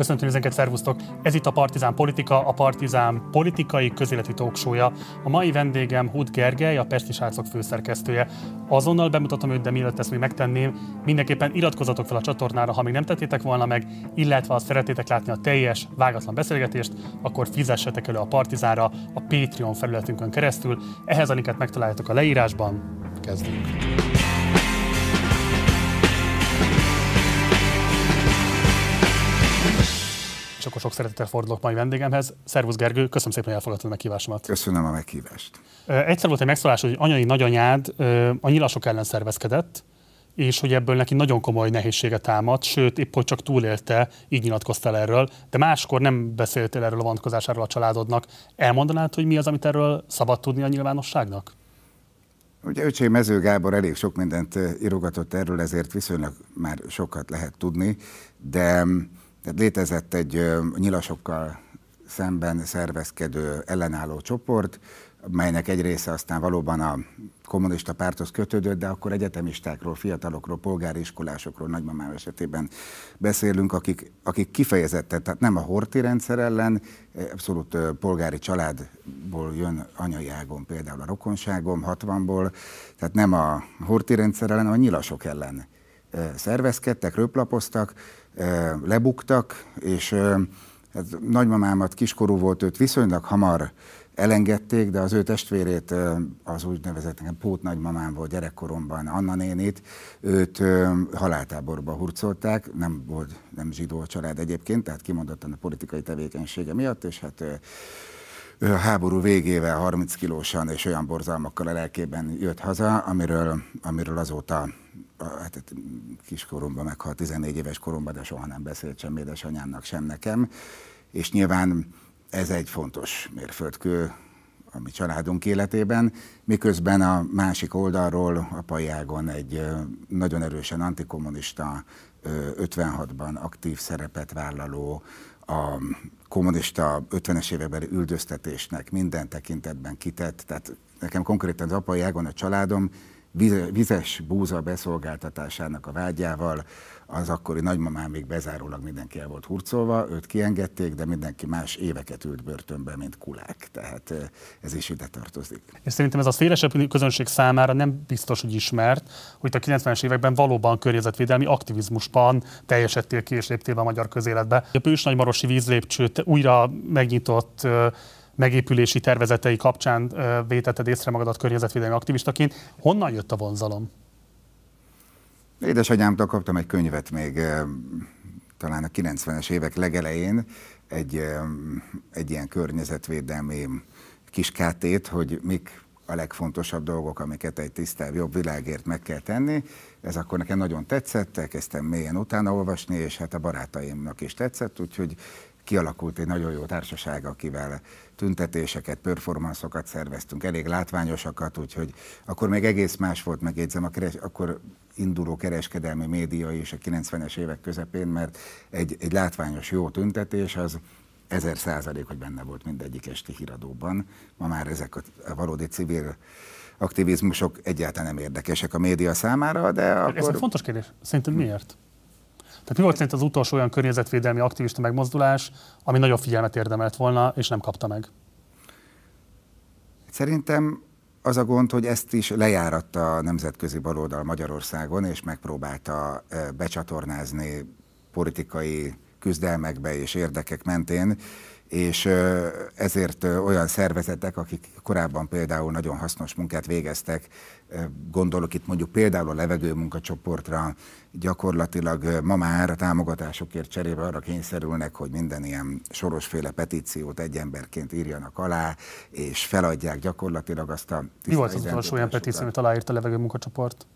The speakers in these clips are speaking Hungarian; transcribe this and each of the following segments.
Köszöntöm ezeket, szervusztok! Ez itt a Partizán Politika, a Partizán politikai közéleti talksója. A mai vendégem Hud Gergely, a Pesti Srácok főszerkesztője. Azonnal bemutatom őt, de mielőtt ezt még megtenném, mindenképpen iratkozatok fel a csatornára, ha még nem tettétek volna meg, illetve ha szeretnétek látni a teljes, vágatlan beszélgetést, akkor fizessetek elő a Partizánra a Patreon felületünkön keresztül. Ehhez a linket megtaláljátok a leírásban. Kezdjünk! És akkor sok szeretettel fordulok mai vendégemhez. Szervusz Gergő, köszönöm szépen, hogy elfogadtad a meghívásomat. Köszönöm a meghívást. Egyszer volt egy megszólás, hogy anyai nagyanyád a nyilasok ellen szervezkedett, és hogy ebből neki nagyon komoly nehézsége támad, sőt, épp hogy csak túlélte, így nyilatkoztál erről, de máskor nem beszéltél erről a vonatkozásáról a családodnak. Elmondanád, hogy mi az, amit erről szabad tudni a nyilvánosságnak? Ugye öcsém Mező Gábor elég sok mindent írogatott erről, ezért viszonylag már sokat lehet tudni, de tehát létezett egy nyilasokkal szemben szervezkedő ellenálló csoport, melynek egy része aztán valóban a kommunista párthoz kötődött, de akkor egyetemistákról, fiatalokról, polgári iskolásokról, nagymamám esetében beszélünk, akik, akik kifejezetten, tehát nem a horti rendszer ellen, abszolút polgári családból jön anyai ágon például a rokonságom, 60-ból, tehát nem a horti rendszer ellen, hanem a nyilasok ellen szervezkedtek, röplapoztak, lebuktak, és hát nagymamámat kiskorú volt, őt viszonylag hamar elengedték, de az ő testvérét, az úgynevezett nekem pót nagymamám volt gyerekkoromban, Anna nénit, őt haláltáborba hurcolták, nem volt nem zsidó család egyébként, tehát kimondottan a politikai tevékenysége miatt, és hát a háború végével 30 kilósan és olyan borzalmakkal a lelkében jött haza, amiről, amiről azóta hát kiskoromban meghalt, 14 éves koromban, de soha nem beszélt sem édesanyámnak, sem nekem. És nyilván ez egy fontos mérföldkő a mi családunk életében, miközben a másik oldalról apai ágon egy nagyon erősen antikommunista, 56-ban aktív szerepet vállaló, a kommunista 50-es évekbeli üldöztetésnek minden tekintetben kitett, tehát nekem konkrétan az apai ágon a családom vizes búza beszolgáltatásának a vágyával az akkori nagymamám még bezárólag mindenki el volt hurcolva, őt kiengedték, de mindenki más éveket ült börtönbe, mint kulák. Tehát ez is ide tartozik. És szerintem ez a szélesebb közönség számára nem biztos, hogy ismert, hogy a 90-es években valóban környezetvédelmi aktivizmusban teljesedtél ki és léptél a magyar közéletbe. A Pős Nagymarosi vízlépcsőt újra megnyitott megépülési tervezetei kapcsán vétetted észre magadat környezetvédelmi aktivistaként. Honnan jött a vonzalom? Édesanyámtól kaptam egy könyvet még talán a 90-es évek legelején, egy, egy ilyen környezetvédelmi kis kátét, hogy mik a legfontosabb dolgok, amiket egy tisztább, jobb világért meg kell tenni. Ez akkor nekem nagyon tetszett, elkezdtem mélyen utána olvasni, és hát a barátaimnak is tetszett, úgyhogy kialakult egy nagyon jó társaság, akivel tüntetéseket, performanszokat szerveztünk, elég látványosakat, úgyhogy akkor még egész más volt, megjegyzem, a keres, akkor induló kereskedelmi média is a 90-es évek közepén, mert egy, egy látványos jó tüntetés az ezer százalék, hogy benne volt mindegyik esti híradóban. Ma már ezek a, a valódi civil aktivizmusok egyáltalán nem érdekesek a média számára, de akkor... Ez egy fontos kérdés. Szerinted miért? Tehát mi volt szerint az utolsó olyan környezetvédelmi aktivista megmozdulás, ami nagyobb figyelmet érdemelt volna, és nem kapta meg? Szerintem az a gond, hogy ezt is lejáratta a nemzetközi baloldal Magyarországon, és megpróbálta becsatornázni politikai küzdelmekbe és érdekek mentén, és ezért olyan szervezetek, akik korábban például nagyon hasznos munkát végeztek, gondolok itt mondjuk például a levegő munkacsoportra, gyakorlatilag ma már a támogatásokért cserébe arra kényszerülnek, hogy minden ilyen sorosféle petíciót egy emberként írjanak alá, és feladják gyakorlatilag azt a... Mi volt az utolsó olyan petíció, amit aláírt a levegő munkacsoport?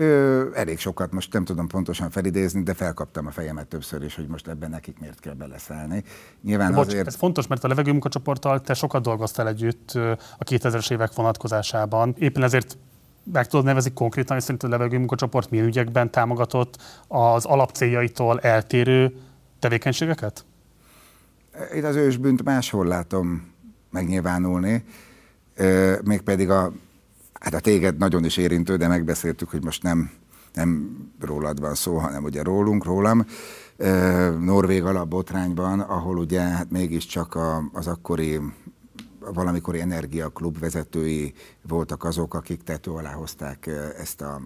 Ö, elég sokat, most nem tudom pontosan felidézni, de felkaptam a fejemet többször is, hogy most ebben nekik miért kell beleszállni. Nyilván Bocs, azért... ez fontos, mert a levegő munkacsoporttal te sokat dolgoztál együtt a 2000-es évek vonatkozásában. Éppen ezért meg tudod nevezni konkrétan, hogy szerint a levegő munkacsoport milyen ügyekben támogatott az alapcéljaitól eltérő tevékenységeket? Én az ősbűnt máshol látom megnyilvánulni, mégpedig a Hát a téged nagyon is érintő, de megbeszéltük, hogy most nem, nem rólad van szó, hanem ugye rólunk, rólam. norvég alapbotrányban, ahol ugye hát mégiscsak a, az akkori valamikori energiaklub vezetői voltak azok, akik tető alá hozták ezt a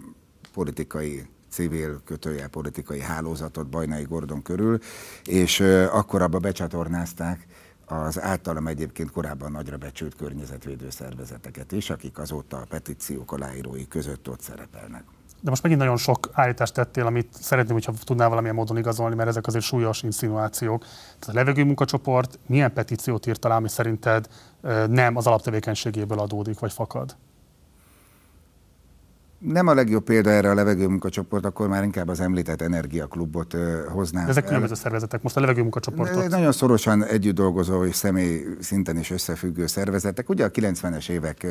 politikai civil kötőjel politikai hálózatot Bajnai Gordon körül, és akkor abba becsatornázták az általam egyébként korábban nagyra becsült környezetvédő szervezeteket is, akik azóta a petíciók aláírói között ott szerepelnek. De most megint nagyon sok állítást tettél, amit szeretném, hogyha tudnál valamilyen módon igazolni, mert ezek azért súlyos insinuációk. Tehát a levegő munkacsoport milyen petíciót írt alá, ami szerinted nem az alaptevékenységéből adódik, vagy fakad? Nem a legjobb példa erre a levegőmunkacsoport, akkor már inkább az említett energiaklubot hoznám. De ezek különböző szervezetek, most a levegőmunkacsoportot. Nagyon szorosan együtt dolgozó és személy szinten is összefüggő szervezetek. Ugye a 90-es évek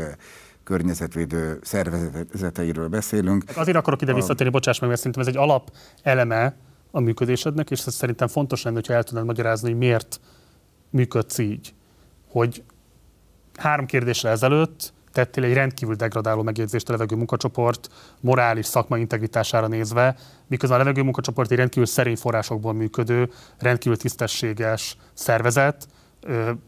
környezetvédő szervezeteiről beszélünk. Azért akarok ide visszatérni, bocsáss meg, mert szerintem ez egy alap eleme a működésednek, és ez szerintem fontos lenne, hogyha el tudnád magyarázni, hogy miért működsz így. Hogy három kérdésre ezelőtt tettél egy rendkívül degradáló megjegyzést a levegő munkacsoport morális szakmai integritására nézve, miközben a levegő munkacsoport egy rendkívül szerény forrásokból működő, rendkívül tisztességes szervezet,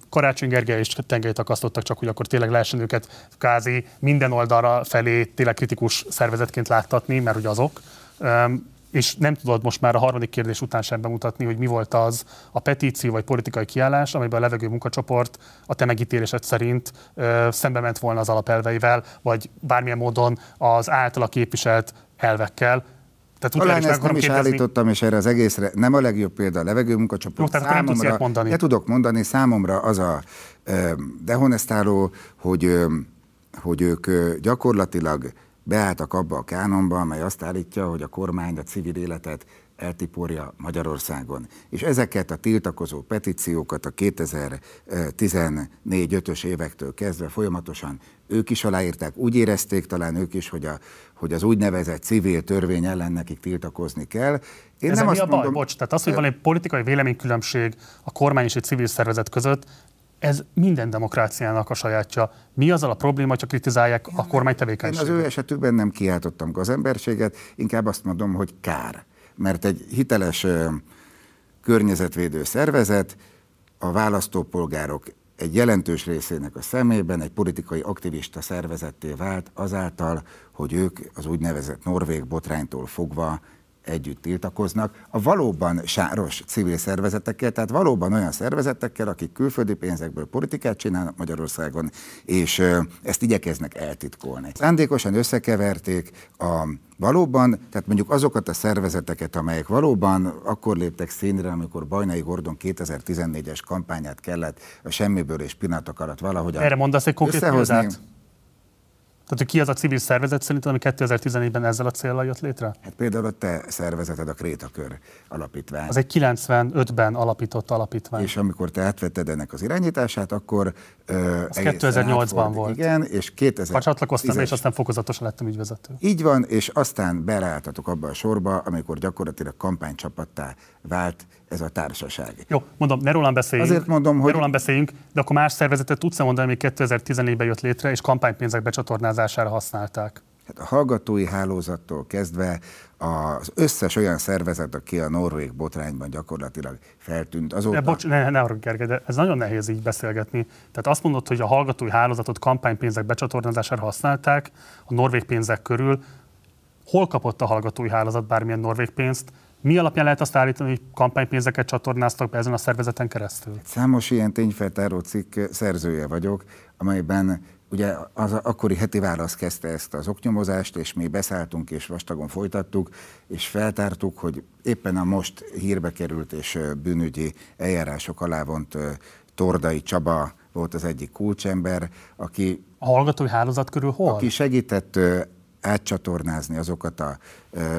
Karácsony Gergely és Tengely akasztottak csak, hogy akkor tényleg lehessen őket kázi minden oldalra felé tényleg kritikus szervezetként láttatni, mert ugye azok és nem tudod most már a harmadik kérdés után sem bemutatni, hogy mi volt az a petíció vagy politikai kiállás, amiben a levegő munkacsoport a te megítélésed szerint ö, szembe ment volna az alapelveivel, vagy bármilyen módon az általa képviselt elvekkel. Tehát Talán ezt nem is kérdezni. állítottam, és erre az egészre nem a legjobb példa a levegő munkacsoport. Jó, számomra, nem mondani. Ne tudok mondani, számomra az a dehonestáló, hogy, hogy ők gyakorlatilag beálltak abba a kánonba, amely azt állítja, hogy a kormány a civil életet eltiporja Magyarországon. És ezeket a tiltakozó petíciókat a 2014-5-ös évektől kezdve folyamatosan ők is aláírták, úgy érezték talán ők is, hogy, a, hogy az úgynevezett civil törvény ellen nekik tiltakozni kell. Én Ez nem mi azt a baj? Mondom, Bocs, tehát az, hogy van egy politikai véleménykülönbség a kormány és egy civil szervezet között, ez minden demokráciának a sajátja. Mi azzal a probléma, hogyha kritizálják a kormány tevékenységet? Én az ő esetükben nem kiáltottam gazemberséget, inkább azt mondom, hogy kár. Mert egy hiteles környezetvédő szervezet a választópolgárok egy jelentős részének a szemében egy politikai aktivista szervezetté vált azáltal, hogy ők az úgynevezett norvég botránytól fogva együtt tiltakoznak, a valóban sáros civil szervezetekkel, tehát valóban olyan szervezetekkel, akik külföldi pénzekből politikát csinálnak Magyarországon, és ezt igyekeznek eltitkolni. Szándékosan összekeverték a valóban, tehát mondjuk azokat a szervezeteket, amelyek valóban akkor léptek színre, amikor Bajnai Gordon 2014-es kampányát kellett a semmiből és pillanatok alatt valahogy Erre mondasz egy konkrét példát? Tehát, ki az a civil szervezet szerintem, ami 2014-ben ezzel a célral jött létre? Hát például a te szervezeted, a Krétakör alapítvány. Az egy 95-ben alapított alapítvány. És amikor te átvetted ennek az irányítását, akkor... Az 2008-ban volt. Igen, és 2000... Ha csatlakoztam, és aztán fokozatosan lettem ügyvezető. Így van, és aztán beleálltatok abba a sorba, amikor gyakorlatilag kampánycsapattá vált ez a társaság. Jó, mondom, ne rólam beszéljünk. Azért mondom, hogy... Ne rólam beszéljünk, de akkor más szervezetet tudsz mondani, ami 2014-ben jött létre, és kampánypénzek becsatornázására használták? Hát a hallgatói hálózattól kezdve az összes olyan szervezet, aki a norvég botrányban gyakorlatilag feltűnt. Azóta... De bocs, ne, ne arra Gergely, de ez nagyon nehéz így beszélgetni. Tehát azt mondod, hogy a hallgatói hálózatot kampánypénzek becsatornázására használták a norvég pénzek körül. Hol kapott a hallgatói hálózat bármilyen norvég pénzt? Mi alapján lehet azt állítani, hogy kampánypénzeket csatornáztak be ezen a szervezeten keresztül? Számos ilyen tényfeltáró cikk szerzője vagyok, amelyben ugye az akkori heti válasz kezdte ezt az oknyomozást, és mi beszálltunk és vastagon folytattuk, és feltártuk, hogy éppen a most hírbe került és bűnügyi eljárások alá vont Tordai Csaba volt az egyik kulcsember, aki... A hallgatói hálózat körül hol? Aki segített átcsatornázni azokat a,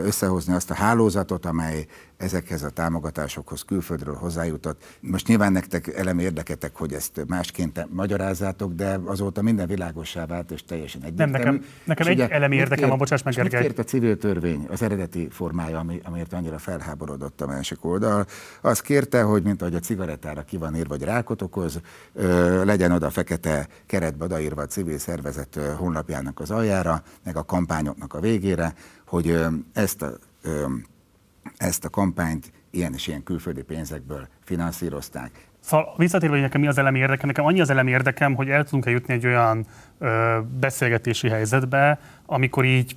összehozni azt a hálózatot, amely ezekhez a támogatásokhoz külföldről hozzájutott. Most nyilván nektek elem érdeketek, hogy ezt másként magyarázzátok, de azóta minden világossá vált, és teljesen egyértelmű. Nem, nekem, nekem egy elem érdekem, a bocsáss meg, Gergely. Kért a civil törvény, az eredeti formája, ami, amiért annyira felháborodott a másik oldal? Az kérte, hogy mint ahogy a cigarettára ki van írva, vagy rákot okoz, ö, legyen oda fekete keretbe odaírva a civil szervezet honlapjának az aljára, meg a kampányoknak a végére, hogy ö, ezt a ö, ezt a kampányt ilyen és ilyen külföldi pénzekből finanszírozták. Szóval visszatérve, hogy nekem mi az elemi érdekem, nekem annyi az elemi érdekem, hogy el tudunk-e jutni egy olyan ö, beszélgetési helyzetbe, amikor így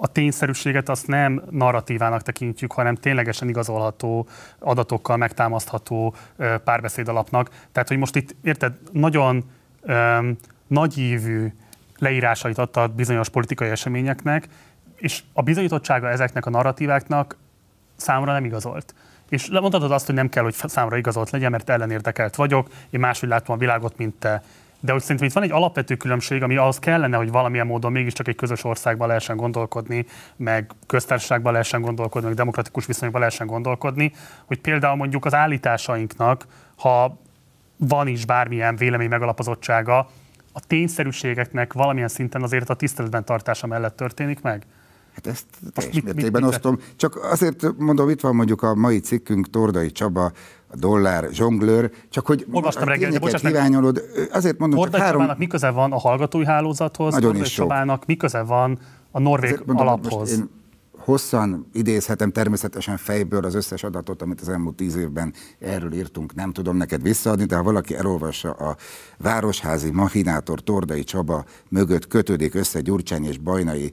a tényszerűséget azt nem narratívának tekintjük, hanem ténylegesen igazolható, adatokkal megtámasztható párbeszéd alapnak. Tehát, hogy most itt, érted, nagyon um, nagyívű leírásait adta bizonyos politikai eseményeknek, és a bizonyítottsága ezeknek a narratíváknak számra nem igazolt. És mondhatod azt, hogy nem kell, hogy számra igazolt legyen, mert ellenérdekelt vagyok, én máshogy látom a világot, mint te. De hogy szerintem itt van egy alapvető különbség, ami ahhoz kellene, hogy valamilyen módon mégiscsak egy közös országban lehessen gondolkodni, meg köztársaságban lehessen gondolkodni, meg demokratikus viszonyokban lehessen gondolkodni, hogy például mondjuk az állításainknak, ha van is bármilyen vélemény megalapozottsága, a tényszerűségeknek valamilyen szinten azért a tiszteletben tartása mellett történik meg? Hát ezt teljes mit, mértékben mit, mit, osztom. Csak azért mondom, itt van mondjuk a mai cikkünk, Tordai Csaba, a dollár zsonglőr, csak hogy Olvastam reggel, de bocsánat, híványolod, azért mondom, Tordai három... Csabának mi köze van a hallgatói hálózathoz, Nagyon Tordai Csabának mi köze van a norvég mondom, alaphoz? Én hosszan idézhetem természetesen fejből az összes adatot, amit az elmúlt tíz évben erről írtunk, nem tudom neked visszaadni, de ha valaki elolvassa a Városházi Machinátor Tordai Csaba mögött kötődik össze Gyurcsány és Bajnai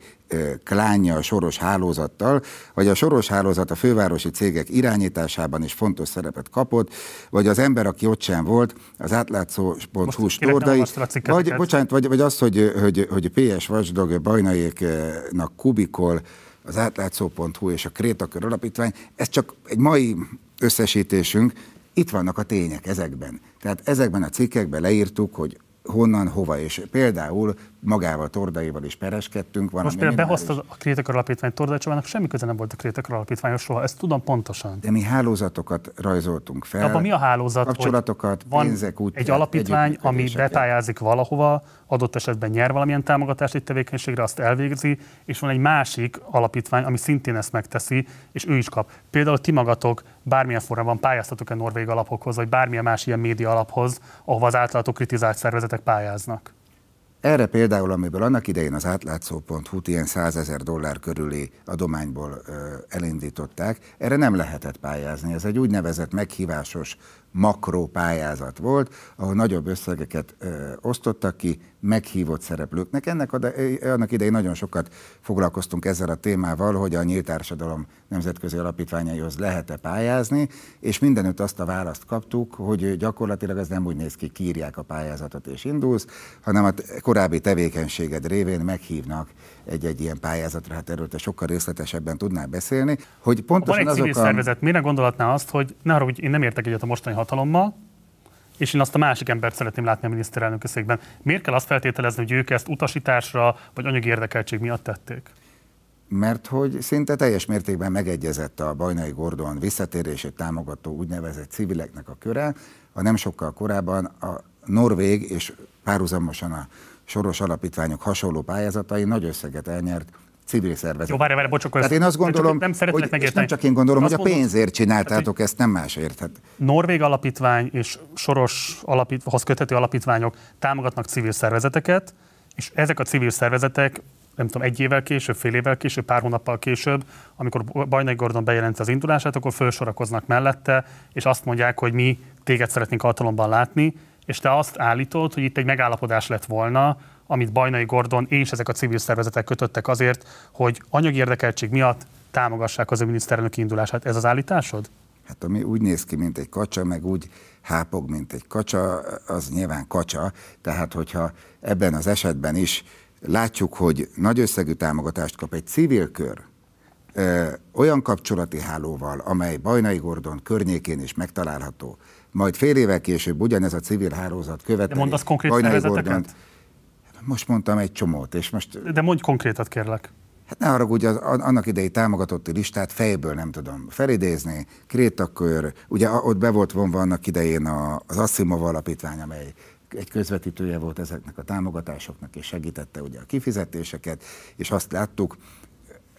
klánja a soros hálózattal, vagy a soros hálózat a fővárosi cégek irányításában is fontos szerepet kapott, vagy az ember, aki ott sem volt, az átlátszó.hu Tordai, vagy, bocsánat, vagy, vagy az, hogy, hogy, hogy PS Watchdog Bajnaiéknak kubikol az átlátszó.hu és a Krétakör Alapítvány, ez csak egy mai összesítésünk, itt vannak a tények ezekben. Tehát ezekben a cikkekben leírtuk, hogy honnan, hova, és például magával, Tordaival is pereskedtünk. Van Most például behozta a Krétekar Alapítvány Tordai Csabának semmi köze nem volt a Krétekar Alapítványos soha, ezt tudom pontosan. De mi hálózatokat rajzoltunk fel. Abban mi a hálózat? Kapcsolatokat, van pénzek, úgy egy alapítvány, ami bepályázik valahova, adott esetben nyer valamilyen támogatást egy tevékenységre, azt elvégzi, és van egy másik alapítvány, ami szintén ezt megteszi, és ő is kap. Például ti magatok bármilyen formában pályáztatok-e norvég alapokhoz, vagy bármilyen más ilyen média alaphoz, ahova az általatok kritizált szervezetek pályáznak? Erre például, amiből annak idején az átlátszó.hu ilyen 100 ezer dollár körüli adományból ö, elindították, erre nem lehetett pályázni. Ez egy úgynevezett meghívásos makró pályázat volt, ahol nagyobb összegeket ö, osztottak ki meghívott szereplőknek. Ennek a, annak idején nagyon sokat foglalkoztunk ezzel a témával, hogy a Nyílt Társadalom Nemzetközi Alapítványaihoz lehet-e pályázni, és mindenütt azt a választ kaptuk, hogy gyakorlatilag ez nem úgy néz ki, kírják a pályázatot és indulsz, hanem a korábbi tevékenységed révén meghívnak egy-egy ilyen pályázatra, hát erről te sokkal részletesebben tudnál beszélni, hogy pontosan Van egy civil azok a... szervezet, miért gondolhatná azt, hogy ne arra, hogy én nem értek egyet a mostani hatalommal, és én azt a másik embert szeretném látni a miniszterelnök székben. Miért kell azt feltételezni, hogy ők ezt utasításra vagy anyagi érdekeltség miatt tették? Mert hogy szinte teljes mértékben megegyezett a Bajnai Gordon visszatérését támogató úgynevezett civileknek a köre, a nem sokkal korábban a Norvég és párhuzamosan a soros alapítványok hasonló pályázatai nagy összeget elnyert civil szervezet. Jó, várj, várj, bocs, Tehát én azt gondolom, nem hogy, és nem csak én gondolom, hogy a pénzért csináltátok ezt, nem másért. Hát. Norvég alapítvány és soros alapítványhoz köthető alapítványok támogatnak civil szervezeteket, és ezek a civil szervezetek nem tudom, egy évvel később, fél évvel később, pár hónappal később, amikor Bajnai Gordon bejelenti az indulását, akkor felsorakoznak mellette, és azt mondják, hogy mi téged szeretnénk hatalomban látni, és te azt állítod, hogy itt egy megállapodás lett volna, amit Bajnai Gordon és ezek a civil szervezetek kötöttek azért, hogy anyagi érdekeltség miatt támogassák az ő miniszterelnöki indulását. Ez az állításod? Hát ami úgy néz ki, mint egy kacsa, meg úgy hápog, mint egy kacsa, az nyilván kacsa. Tehát, hogyha ebben az esetben is látjuk, hogy nagy összegű támogatást kap egy civil kör, ö, olyan kapcsolati hálóval, amely Bajnai Gordon környékén is megtalálható, majd fél évvel később ugyanez a civil hálózat követeli. De mondasz konkrét Bajnai Gordont, most mondtam egy csomót, és most... De mondj konkrétat, kérlek. Hát ne ugye az, annak idei támogatotti listát fejből nem tudom felidézni. Krétakör, ugye ott be volt vonva annak idején az Asimov alapítvány, amely egy közvetítője volt ezeknek a támogatásoknak, és segítette ugye a kifizetéseket, és azt láttuk,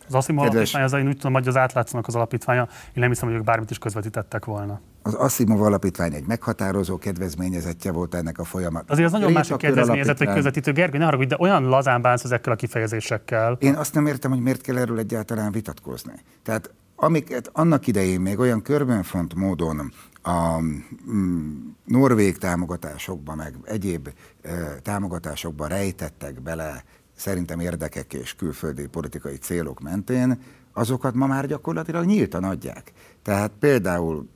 az Asimov Kedves... alapítvány, az én úgy tudom, hogy az átlátszónak az alapítványa, én nem hiszem, hogy ők bármit is közvetítettek volna. Az Asimov alapítvány egy meghatározó kedvezményezettje volt ennek a folyamatnak. Azért az nagyon másik kedvezményezett vagy közvetítő. Gergő, ne haragudj, de olyan lazán bánsz ezekkel a kifejezésekkel. Én azt nem értem, hogy miért kell erről egyáltalán vitatkozni. Tehát amiket annak idején még olyan körbenfont módon a mm, norvég támogatásokba, meg egyéb e, támogatásokba rejtettek bele szerintem érdekek és külföldi politikai célok mentén, azokat ma már gyakorlatilag nyíltan adják. Tehát például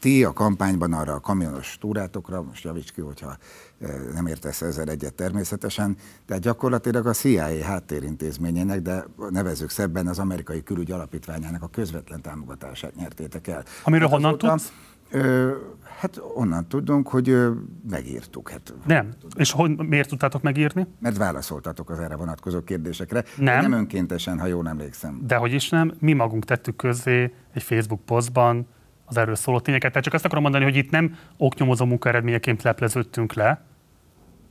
ti a kampányban arra a kamionos túrátokra, most javíts ki, hogyha nem értesz ezzel egyet természetesen, de gyakorlatilag a CIA háttérintézményének, de nevezők szebben az amerikai külügy alapítványának a közvetlen támogatását nyertétek el. Amiről hát honnan tudsz? Ö, hát onnan tudunk, hogy ö, megírtuk. Hát, nem. És hogy, miért tudtátok megírni? Mert válaszoltatok az erre vonatkozó kérdésekre. Nem. Nem önkéntesen, ha jól emlékszem. De hogy is nem, mi magunk tettük közzé egy Facebook posztban az erről szóló tényeket. Tehát csak azt akarom mondani, hogy itt nem oknyomozó munkaeredményeként lepleződtünk le,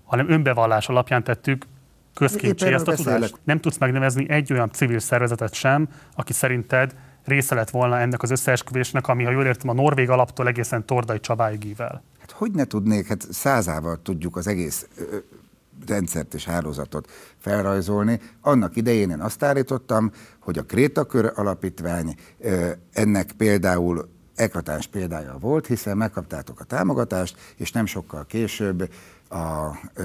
hanem önbevallás alapján tettük közkincsé ezt a tudást. Nem tudsz megnevezni egy olyan civil szervezetet sem, aki szerinted része lett volna ennek az összeesküvésnek, ami, ha jól értem, a Norvég alaptól egészen Tordai Csabáig ível. Hát hogy ne tudnék, hát százával tudjuk az egész ö, rendszert és hálózatot felrajzolni. Annak idején én azt állítottam, hogy a Krétakör alapítvány ö, ennek például eklatáns példája volt, hiszen megkaptátok a támogatást, és nem sokkal később a, ö,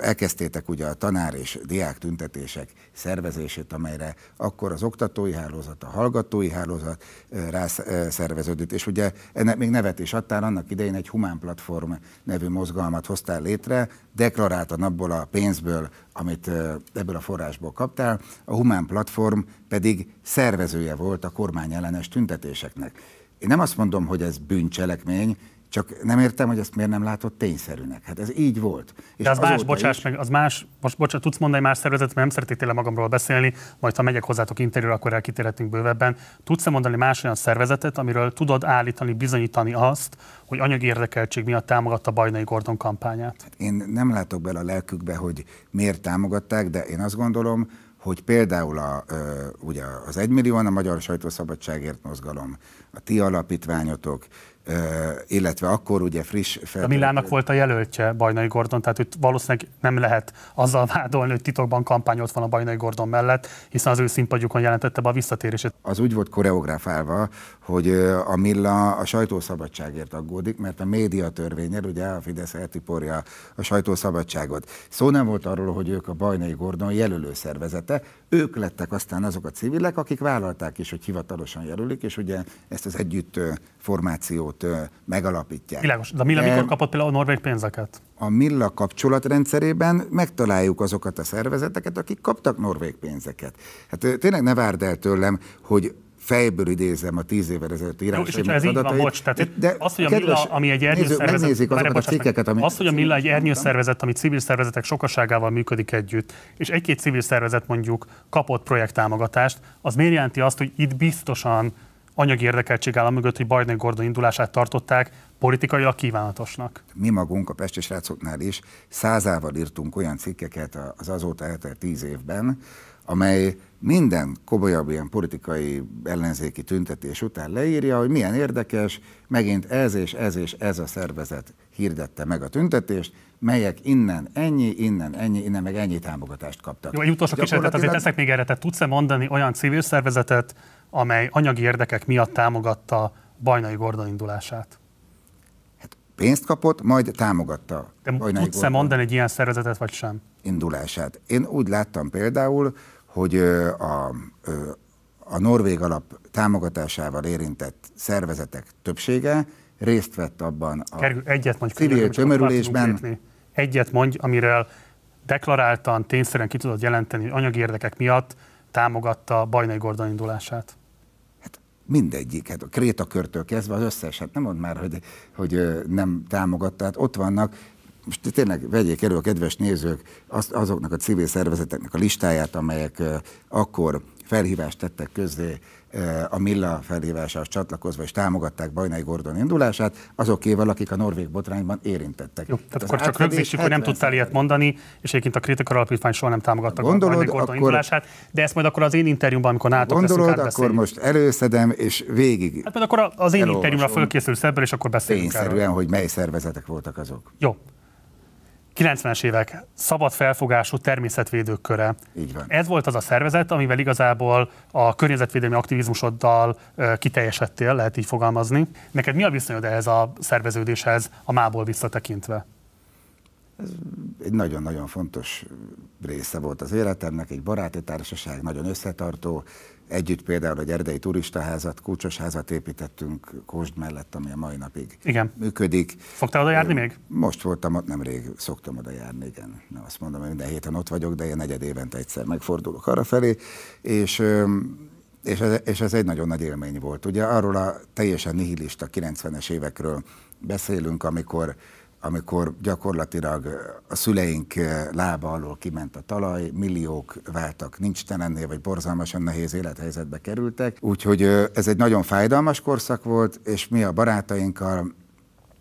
elkezdtétek ugye a tanár és diák tüntetések szervezését, amelyre akkor az oktatói hálózat, a hallgatói hálózat rászerveződött, és ugye ennek még nevet is adtál, annak idején egy humán platform nevű mozgalmat hoztál létre, deklaráltan abból a pénzből, amit ö, ebből a forrásból kaptál, a humán platform pedig szervezője volt a kormányellenes tüntetéseknek. Én nem azt mondom, hogy ez bűncselekmény, csak nem értem, hogy ezt miért nem látott tényszerűnek. Hát ez így volt. És De az más, bocsáss is... meg, az más, most bocsánat, tudsz mondani más szervezetet, mert nem szeretnék tényleg magamról beszélni, majd ha megyek hozzátok interjúra, akkor elkitérhetünk bővebben. Tudsz-e mondani más olyan szervezetet, amiről tudod állítani, bizonyítani azt, hogy anyagi érdekeltség miatt támogatta Bajnai Gordon kampányát? Hát én nem látok bele a lelkükbe, hogy miért támogatták, de én azt gondolom, hogy például a, ugye az egymillióan a Magyar Sajtószabadságért mozgalom, a ti alapítványotok, illetve akkor ugye friss... Fel... A Millának volt a jelöltje Bajnai Gordon, tehát itt valószínűleg nem lehet azzal vádolni, hogy titokban kampányolt van a Bajnai Gordon mellett, hiszen az ő színpadjukon jelentette be a visszatérését. Az úgy volt koreografálva, hogy a Milla a sajtószabadságért aggódik, mert a média törvényel, ugye a Fidesz eltiporja a sajtószabadságot. Szó nem volt arról, hogy ők a Bajnai Gordon jelölő szervezete, ők lettek aztán azok a civilek, akik vállalták is, hogy hivatalosan jelölik, és ugye ezt az együtt formációt megalapítják. Világos. De a Milla mikor kapott például a norvég pénzeket? A Milla kapcsolatrendszerében megtaláljuk azokat a szervezeteket, akik kaptak norvég pénzeket. Hát tényleg ne várd el tőlem, hogy fejből idézem a tíz évvel ezelőtt írásaimat ez így van, bocs, tehát de az, hogy a Milla, ami egy ernyőszervezet, a cikkeket, ami... az, hogy a Milla egy ernyőszervezet, ami civil szervezetek sokaságával működik együtt, és egy-két civil szervezet mondjuk kapott projekttámogatást, az miért jelenti azt, hogy itt biztosan anyagi érdekeltség áll mögött, hogy Bajnai Gordon indulását tartották politikailag kívánatosnak. Mi magunk a Pesti srácoknál is százával írtunk olyan cikkeket az azóta eltelt tíz évben, amely minden komolyabb ilyen politikai ellenzéki tüntetés után leírja, hogy milyen érdekes, megint ez és ez és ez a szervezet hirdette meg a tüntetést, melyek innen ennyi, innen ennyi, innen meg ennyi támogatást kaptak. Jó, egy utolsó kísérletet azért teszek még erre, tehát tudsz-e mondani olyan civil szervezetet, amely anyagi érdekek miatt támogatta Bajnai Gordon indulását? Hát pénzt kapott, majd támogatta De tudsz-e mondani egy ilyen szervezetet, vagy sem? Indulását. Én úgy láttam például, hogy a, a Norvég alap támogatásával érintett szervezetek többsége részt vett abban a Kerül, egyet mondj, civil tömörülésben. Egyet mondj, amiről deklaráltan, tényszerűen ki tudod jelenteni, hogy anyagi érdekek miatt támogatta Bajnai Gordon indulását. Hát mindegyik, hát a Krétakörtől kezdve az összes, hát nem mond már, hogy, hogy nem támogatta, hát ott vannak most tényleg vegyék elő a kedves nézők az, azoknak a civil szervezeteknek a listáját, amelyek akkor felhívást tettek közzé a Milla felhívásához csatlakozva, és támogatták Bajnai Gordon indulását, azokéval, akik a norvég botrányban érintettek. Jó, tehát, akkor csak rögzítsük, hogy nem tudtál ilyet mondani, és egyébként a kritika alapítvány soha nem támogatta Gondolod, Bajnai Gordon akkor, indulását, de ezt majd akkor az én interjúmban, amikor nátok Gondolod, akkor most előszedem, és végig. Hát majd akkor az én interjúmra fölkészülsz ebből, és akkor beszélünk Tényszerűen, erről. hogy mely szervezetek voltak azok. Jó, 90-es évek szabad felfogású természetvédők köre. Így van. Ez volt az a szervezet, amivel igazából a környezetvédelmi aktivizmusoddal kiteljesedtél, lehet így fogalmazni. Neked mi a viszonyod ehhez a szerveződéshez a mából visszatekintve? Ez egy nagyon-nagyon fontos része volt az életemnek, egy baráti társaság, nagyon összetartó. Együtt például egy erdei turistaházat, kulcsosházat építettünk Kósd mellett, ami a mai napig igen. működik. Fogtál oda járni még? Most voltam ott, nemrég szoktam oda járni, igen. Nem azt mondom, hogy minden héten ott vagyok, de én negyed évente egyszer megfordulok arra felé, és és ez, és ez egy nagyon nagy élmény volt. Ugye arról a teljesen nihilista 90-es évekről beszélünk, amikor amikor gyakorlatilag a szüleink lába alól kiment a talaj, milliók váltak nincs telennél, vagy borzalmasan nehéz élethelyzetbe kerültek. Úgyhogy ez egy nagyon fájdalmas korszak volt, és mi a barátainkkal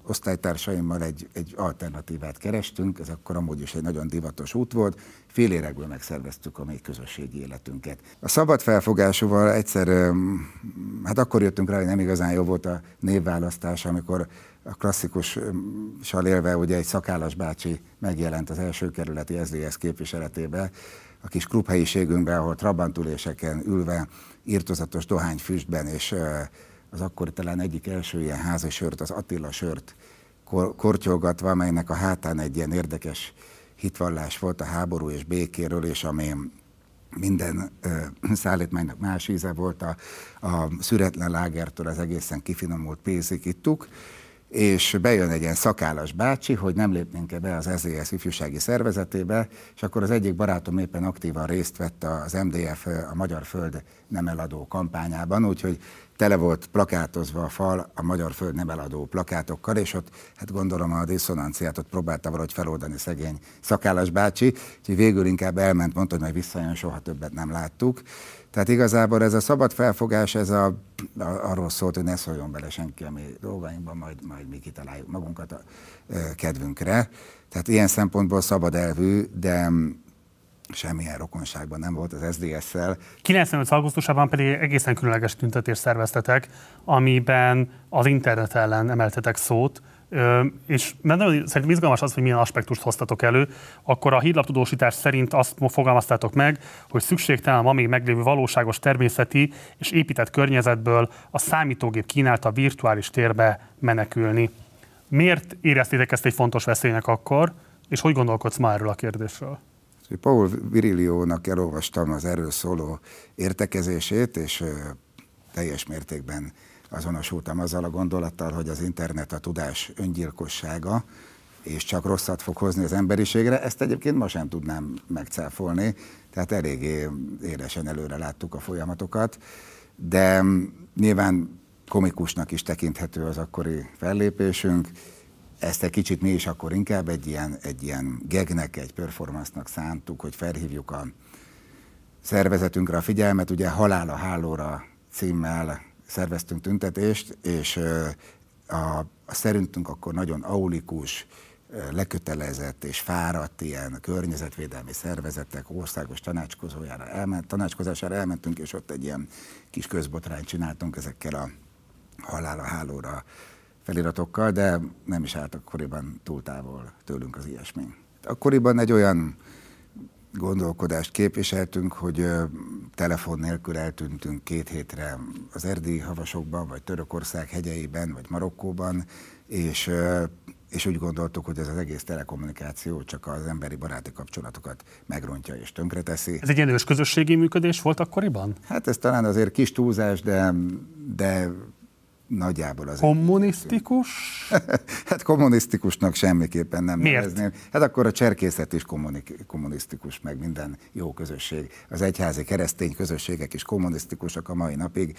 osztálytársaimmal egy, egy alternatívát kerestünk, ez akkor amúgy is egy nagyon divatos út volt, fél érekből megszerveztük a mi közösségi életünket. A szabad felfogásúval egyszer, hát akkor jöttünk rá, hogy nem igazán jó volt a névválasztás, amikor a klasszikussal élve ugye egy szakállas bácsi megjelent az első kerületi SZDSZ képviseletébe, a kis klubhelyiségünkben, ahol trabantüléseken ülve, írtozatos dohányfüstben, és az akkori talán egyik első ilyen házi sört, az Attila sört kortyolgatva, amelynek a hátán egy ilyen érdekes hitvallás volt a háború és békéről, és ami minden ö, szállítmánynak más íze volt, a, a szüretlen lágertől az egészen kifinomult pénzig ittuk, és bejön egy ilyen szakállas bácsi, hogy nem lépnénk-e be az SZDSZ ifjúsági szervezetébe, és akkor az egyik barátom éppen aktívan részt vett az MDF, a Magyar Föld nem eladó kampányában, úgyhogy tele volt plakátozva a fal a Magyar Föld nem eladó plakátokkal, és ott, hát gondolom a diszonanciát ott próbálta valahogy feloldani szegény szakállas bácsi, úgyhogy végül inkább elment, mondta, hogy majd visszajön, soha többet nem láttuk. Tehát igazából ez a szabad felfogás, ez a, a, arról szólt, hogy ne szóljon bele senki a mi dolgainkban, majd, majd mi kitaláljuk magunkat a a kedvünkre. Tehát ilyen szempontból szabad elvű, de semmilyen rokonságban nem volt az SDS-szel. 95. augusztusában pedig egészen különleges tüntetést szerveztetek, amiben az internet ellen emeltetek szót, és szerintem izgalmas az, hogy milyen aspektust hoztatok elő, akkor a hírlaptudósítás szerint azt fogalmaztátok meg, hogy szükségtelen a még meglévő valóságos természeti és épített környezetből a számítógép kínálta virtuális térbe menekülni. Miért éreztétek ezt egy fontos veszélynek akkor, és hogy gondolkodsz ma erről a kérdésről? Paul Virilliónak elolvastam az erről szóló értekezését, és teljes mértékben azonosultam azzal a gondolattal, hogy az internet a tudás öngyilkossága, és csak rosszat fog hozni az emberiségre. Ezt egyébként ma sem tudnám megcáfolni, tehát eléggé élesen előre láttuk a folyamatokat, de nyilván komikusnak is tekinthető az akkori fellépésünk, ezt egy kicsit mi is akkor inkább egy ilyen, egy ilyen gegnek, egy performance-nak szántuk, hogy felhívjuk a szervezetünkre a figyelmet. Ugye Halál a hálóra címmel szerveztünk tüntetést, és a, a szerintünk akkor nagyon aulikus, lekötelezett és fáradt ilyen környezetvédelmi szervezetek országos tanácskozójára elment, tanácskozására elmentünk, és ott egy ilyen kis közbotrányt csináltunk ezekkel a halál a hálóra feliratokkal, de nem is állt akkoriban túl távol tőlünk az ilyesmi. Akkoriban egy olyan gondolkodást képviseltünk, hogy telefon nélkül eltűntünk két hétre az erdélyi havasokban, vagy Törökország hegyeiben, vagy Marokkóban, és, és úgy gondoltuk, hogy ez az egész telekommunikáció csak az emberi baráti kapcsolatokat megrontja és tönkreteszi. Ez egy ilyen közösségi működés volt akkoriban? Hát ez talán azért kis túlzás, de, de nagyjából az. Kommunisztikus? hát kommunisztikusnak semmiképpen nem Miért? nevezném. Hát akkor a cserkészet is kommunisztikus, meg minden jó közösség. Az egyházi keresztény közösségek is kommunisztikusak a mai napig,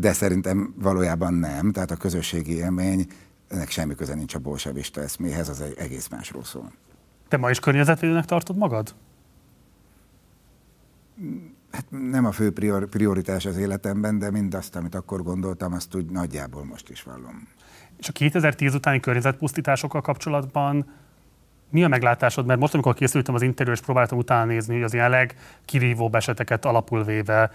de szerintem valójában nem. Tehát a közösségi élmény, ennek semmi köze nincs a bolsevista eszméhez, az egy egész másról szól. Te ma is környezetvédőnek tartod magad? Hát nem a fő prioritás az életemben, de mindazt, amit akkor gondoltam, azt úgy nagyjából most is vallom. És a 2010 utáni környezetpusztításokkal kapcsolatban mi a meglátásod? Mert most, amikor készültem az interjú, és próbáltam utána nézni, hogy az ilyen legkirívóbb eseteket alapul véve,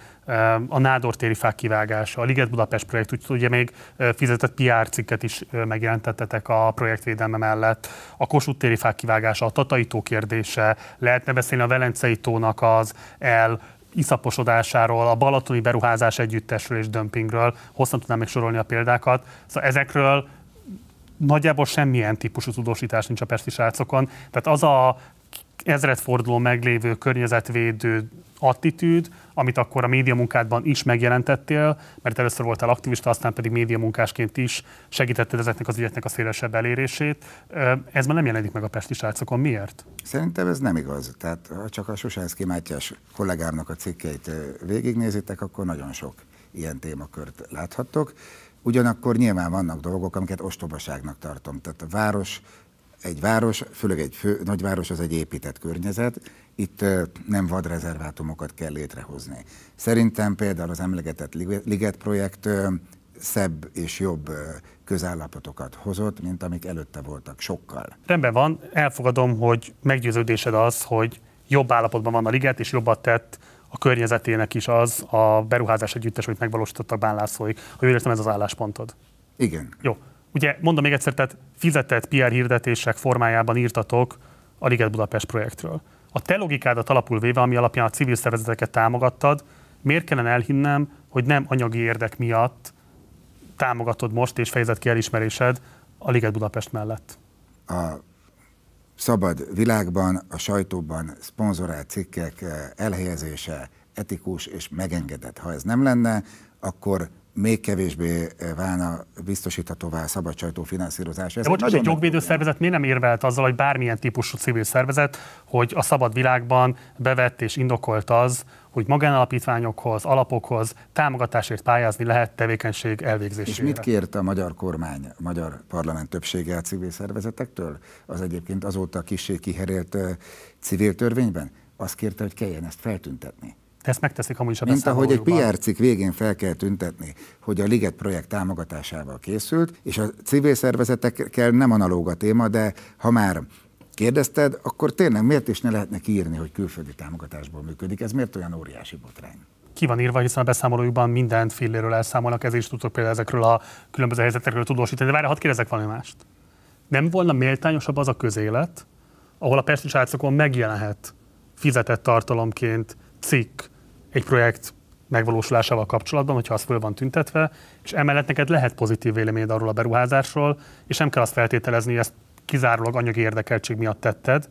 a Nádor téri fák kivágása, a Liget Budapest projekt, úgyhogy ugye még fizetett PR cikket is megjelentettetek a projektvédelme mellett, a Kossuth téri fák kivágása, a Tataitó kérdése, lehetne beszélni a Velencei tónak az el iszaposodásáról, a balatoni beruházás együttesről és dömpingről, hosszan tudnám még sorolni a példákat. Szóval ezekről nagyjából semmilyen típusú tudósítás nincs a pesti srácokon. Tehát az a ezredforduló meglévő környezetvédő attitűd, amit akkor a médiamunkádban is megjelentettél, mert először voltál aktivista, aztán pedig médiamunkásként is segítetted ezeknek az ügyeknek a szélesebb elérését. Ez már nem jelenik meg a pesti srácokon. Miért? Szerintem ez nem igaz. Tehát ha csak a Sosánszki Mátyás kollégámnak a cikkeit végignézitek, akkor nagyon sok ilyen témakört láthattok. Ugyanakkor nyilván vannak dolgok, amiket ostobaságnak tartom. Tehát a város, egy város, főleg egy fő, nagyváros az egy épített környezet, itt nem vadrezervátumokat kell létrehozni. Szerintem például az emlegetett Liget projekt szebb és jobb közállapotokat hozott, mint amik előtte voltak, sokkal. Rendben van, elfogadom, hogy meggyőződésed az, hogy jobb állapotban van a liget, és jobbat tett a környezetének is az a beruházás együttes, amit megvalósítottak bánlászóik. Ha jól értem, ez az álláspontod. Igen. Jó. Ugye mondom még egyszer, tehát fizetett PR hirdetések formájában írtatok a Liget Budapest projektről. A te logikádat alapul véve, ami alapján a civil szervezeteket támogattad, miért kellene elhinnem, hogy nem anyagi érdek miatt támogatod most és fejezett ki elismerésed a Liget Budapest mellett? A szabad világban, a sajtóban szponzorált cikkek eh, elhelyezése etikus és megengedett. Ha ez nem lenne, akkor még kevésbé eh, válna biztosíthatóvá a szabad sajtó finanszírozása. De bocsánat, egy jogvédő szervezet miért nem érvelt azzal, hogy bármilyen típusú civil szervezet, hogy a szabad világban bevett és indokolt az, hogy magánalapítványokhoz, alapokhoz támogatásért pályázni lehet tevékenység elvégzésére. És mit kért a magyar kormány, a magyar parlament többsége a civil szervezetektől? Az egyébként azóta kissé kiherélt civil törvényben? Azt kérte, hogy kelljen ezt feltüntetni. De ezt megteszik amúgy is a Mint ahogy egy PR cikk végén fel kell tüntetni, hogy a Liget projekt támogatásával készült, és a civil szervezetekkel nem analóg a téma, de ha már kérdezted, akkor tényleg miért is ne lehetne kiírni, hogy külföldi támogatásból működik? Ez miért olyan óriási botrány? Ki van írva, hiszen a beszámolójukban mindent filléről elszámolnak, ezért is tudtok például ezekről a különböző helyzetekről tudósítani. De várj, hadd kérdezek valami mást. Nem volna méltányosabb az a közélet, ahol a pesti megjelenhet fizetett tartalomként cikk egy projekt megvalósulásával kapcsolatban, hogyha az föl van tüntetve, és emellett neked lehet pozitív véleményed arról a beruházásról, és nem kell azt feltételezni, hogy ezt kizárólag anyagi érdekeltség miatt tetted,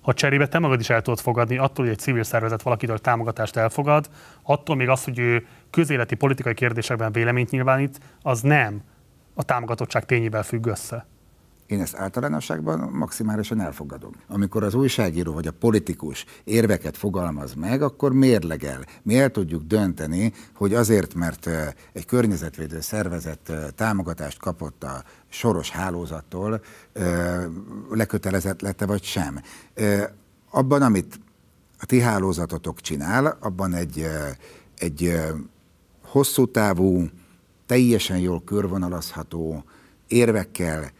ha cserébe te magad is el tudod fogadni, attól, hogy egy civil szervezet valakitől támogatást elfogad, attól még az, hogy ő közéleti politikai kérdésekben véleményt nyilvánít, az nem a támogatottság tényével függ össze. Én ezt általánosságban maximálisan elfogadom. Amikor az újságíró vagy a politikus érveket fogalmaz meg, akkor mérlegel. Mi tudjuk dönteni, hogy azért, mert egy környezetvédő szervezet támogatást kapott a soros hálózattól, lekötelezett lette vagy sem. Abban, amit a ti hálózatotok csinál, abban egy, egy hosszú távú, teljesen jól körvonalazható, érvekkel,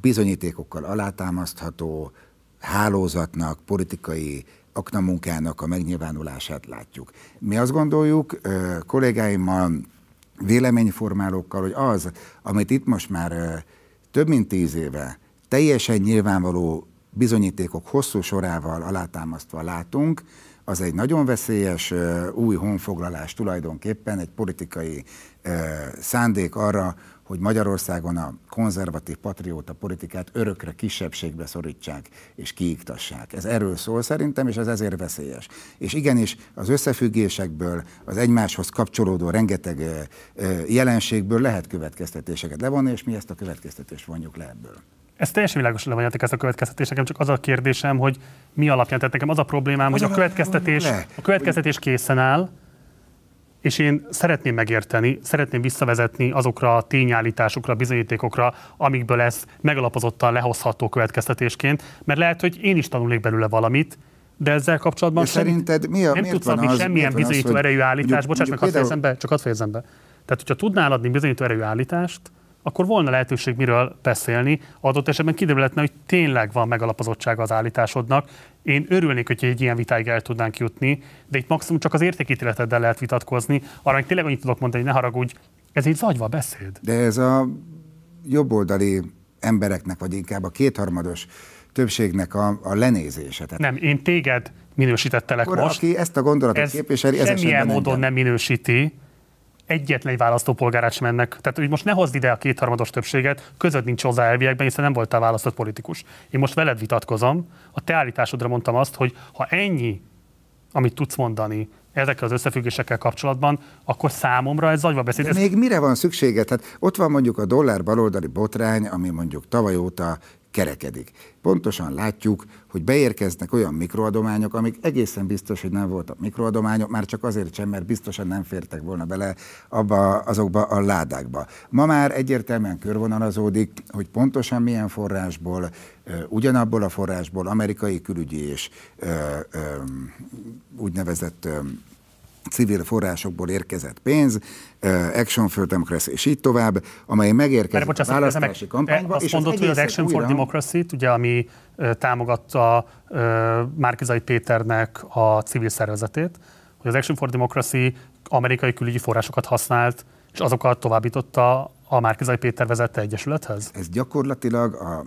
bizonyítékokkal alátámasztható hálózatnak, politikai aknamunkának a megnyilvánulását látjuk. Mi azt gondoljuk kollégáimmal, véleményformálókkal, hogy az, amit itt most már több mint tíz éve teljesen nyilvánvaló bizonyítékok hosszú sorával alátámasztva látunk, az egy nagyon veszélyes új honfoglalás tulajdonképpen, egy politikai szándék arra, hogy Magyarországon a konzervatív patrióta politikát örökre kisebbségbe szorítsák és kiiktassák. Ez erről szól szerintem, és ez ezért veszélyes. És igenis az összefüggésekből, az egymáshoz kapcsolódó rengeteg jelenségből lehet következtetéseket levonni, és mi ezt a következtetést vonjuk le ebből. Ez teljesen világosan levonjátok ezt a következtetést. Nekem csak az a kérdésem, hogy mi alapján. Tehát nekem az a problémám, hogy a következtetés, a következtetés készen áll, és én szeretném megérteni, szeretném visszavezetni azokra a tényállításokra, bizonyítékokra, amikből ez megalapozottan lehozható következtetésként, mert lehet, hogy én is tanulnék belőle valamit, de ezzel kapcsolatban szerinted mi a, nem tudsz adni az, semmilyen bizonyító az, erejű állítást. Bocsánat, meg hadd fejezem be, csak hadd fejezem be. Tehát, hogyha tudnál adni bizonyító erejű állítást, akkor volna lehetőség miről beszélni. Adott esetben kiderülhetne, hogy tényleg van megalapozottsága az állításodnak. Én örülnék, hogy egy ilyen vitáig el tudnánk jutni, de itt maximum csak az értékítéleteddel lehet vitatkozni. Arra még tényleg annyit tudok mondani, hogy ne haragudj, ez egy zagyva beszéd. De ez a jobboldali embereknek, vagy inkább a kétharmados többségnek a, a lenézése. Tehát nem, én téged minősítettelek akkor, most. aki ezt a gondolatot ez képviseli, ez semmilyen módon engem. nem minősíti, egyetlen egy választópolgárát sem ennek. Tehát, hogy most ne hozd ide a kétharmados többséget, között nincs hozzá elviekben, hiszen nem voltál választott politikus. Én most veled vitatkozom, a te állításodra mondtam azt, hogy ha ennyi, amit tudsz mondani, ezekkel az összefüggésekkel kapcsolatban, akkor számomra ez zagyva beszéd. De még mire van szüksége? Tehát ott van mondjuk a dollár baloldali botrány, ami mondjuk tavaly óta kerekedik. Pontosan látjuk, hogy beérkeznek olyan mikroadományok, amik egészen biztos, hogy nem voltak mikroadományok, már csak azért sem, mert biztosan nem fértek volna bele abba, azokba a ládákba. Ma már egyértelműen körvonalazódik, hogy pontosan milyen forrásból, ugyanabból a forrásból amerikai külügyi és úgynevezett civil forrásokból érkezett pénz, Action for Democracy és így tovább, amely megérkezett bocsánat, a választási kampányba. Azt és mondod, az hogy az Action for Democracy, ugye, ami támogatta Márkizai Péternek a civil szervezetét, hogy az Action for Democracy amerikai külügyi forrásokat használt, és azokat továbbította a Márkizai Péter vezette egyesülethez? Ez gyakorlatilag a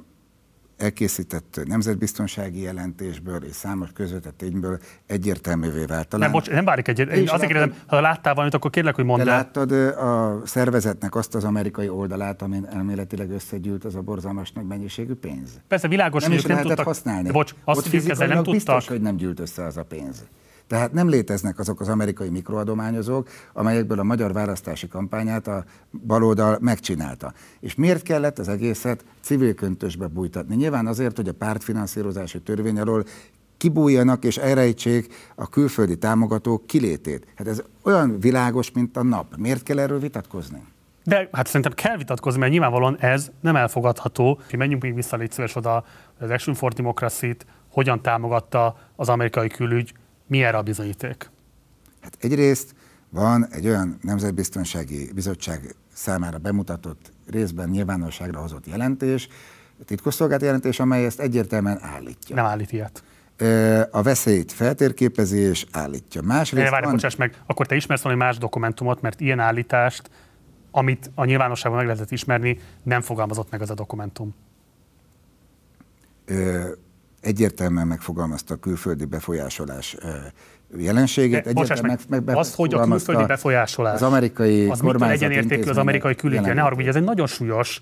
elkészített nemzetbiztonsági jelentésből és számos közvetett tényből egyértelművé vált. Talán... Nem, bocs, nem válik egyet. Én azért kérdezem, ha láttál valamit, akkor kérlek, hogy mondd el. láttad a szervezetnek azt az amerikai oldalát, amin elméletileg összegyűlt az a borzalmas nagy mennyiségű pénz? Persze, világos, nem hogy is nem tudtak használni. Bocs, azt Ott nem tudtak. biztos, hogy nem gyűlt össze az a pénz. Tehát nem léteznek azok az amerikai mikroadományozók, amelyekből a magyar választási kampányát a baloldal megcsinálta. És miért kellett az egészet civil köntösbe bújtatni? Nyilván azért, hogy a pártfinanszírozási törvény alól kibújjanak és elrejtsék a külföldi támogatók kilétét. Hát ez olyan világos, mint a nap. Miért kell erről vitatkozni? De hát szerintem kell vitatkozni, mert nyilvánvalóan ez nem elfogadható. Menjünk még vissza, légy szíves oda, az Action for Democracy-t hogyan támogatta az amerikai külügy, mi erre a bizonyíték? Hát egyrészt van egy olyan nemzetbiztonsági bizottság számára bemutatott, részben nyilvánosságra hozott jelentés, titkosszolgált jelentés, amely ezt egyértelműen állítja. Nem állít ilyet. A veszélyt feltérképezi és állítja. Másrészt várj, van... bocsáss meg, akkor te ismersz valami más dokumentumot, mert ilyen állítást, amit a nyilvánosságban meg lehetett ismerni, nem fogalmazott meg az a dokumentum. Ö, egyértelműen megfogalmazta a külföldi befolyásolás jelenséget. Bocsáss meg, meg azt, hogy a külföldi befolyásolás az amerikai az mitől egyenértékű az amerikai külügye. Ne haragudj, ez egy nagyon súlyos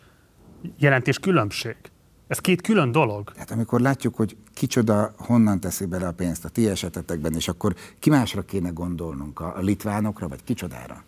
jelentés különbség. Ez két külön dolog. Hát amikor látjuk, hogy kicsoda honnan teszi bele a pénzt a ti esetetekben, és akkor ki másra kéne gondolnunk, a, a litvánokra, vagy kicsodára?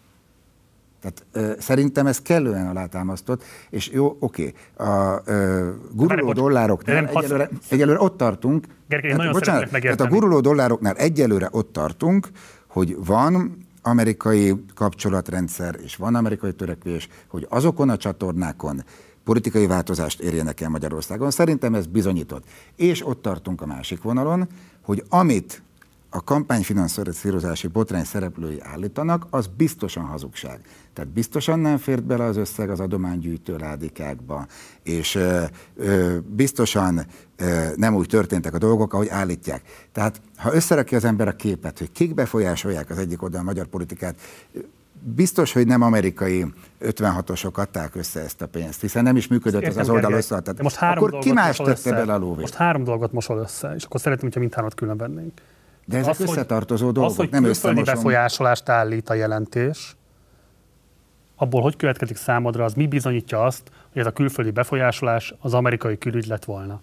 Tehát ö, szerintem ez kellően alátámasztott, és jó, oké, a ö, guruló dollároknál egyelőre, egyelőre ott tartunk, Gergely, tehát, bocsánat, tehát a guruló dollároknál egyelőre ott tartunk, hogy van amerikai kapcsolatrendszer, és van amerikai törekvés, hogy azokon a csatornákon politikai változást érjenek el Magyarországon. Szerintem ez bizonyított. És ott tartunk a másik vonalon, hogy amit a kampányfinanszírozási botrány szereplői állítanak, az biztosan hazugság. Tehát biztosan nem fért bele az összeg az adománygyűjtő ládikákba, és ö, ö, biztosan ö, nem úgy történtek a dolgok, ahogy állítják. Tehát ha összerakja az ember a képet, hogy kik befolyásolják az egyik oldal a magyar politikát, biztos, hogy nem amerikai 56-osok adták össze ezt a pénzt, hiszen nem is működött az az oldal összeadtat. Most három akkor ki más tette bele a lóvét? Most három dolgot mosol össze, és akkor szeretném, hogyha mindhármat külön vennénk. De ezek az, összetartozó dolgok, az, hogy nem külföldi befolyásolást állít a jelentés, abból hogy következik számodra, az mi bizonyítja azt, hogy ez a külföldi befolyásolás az amerikai külügy lett volna?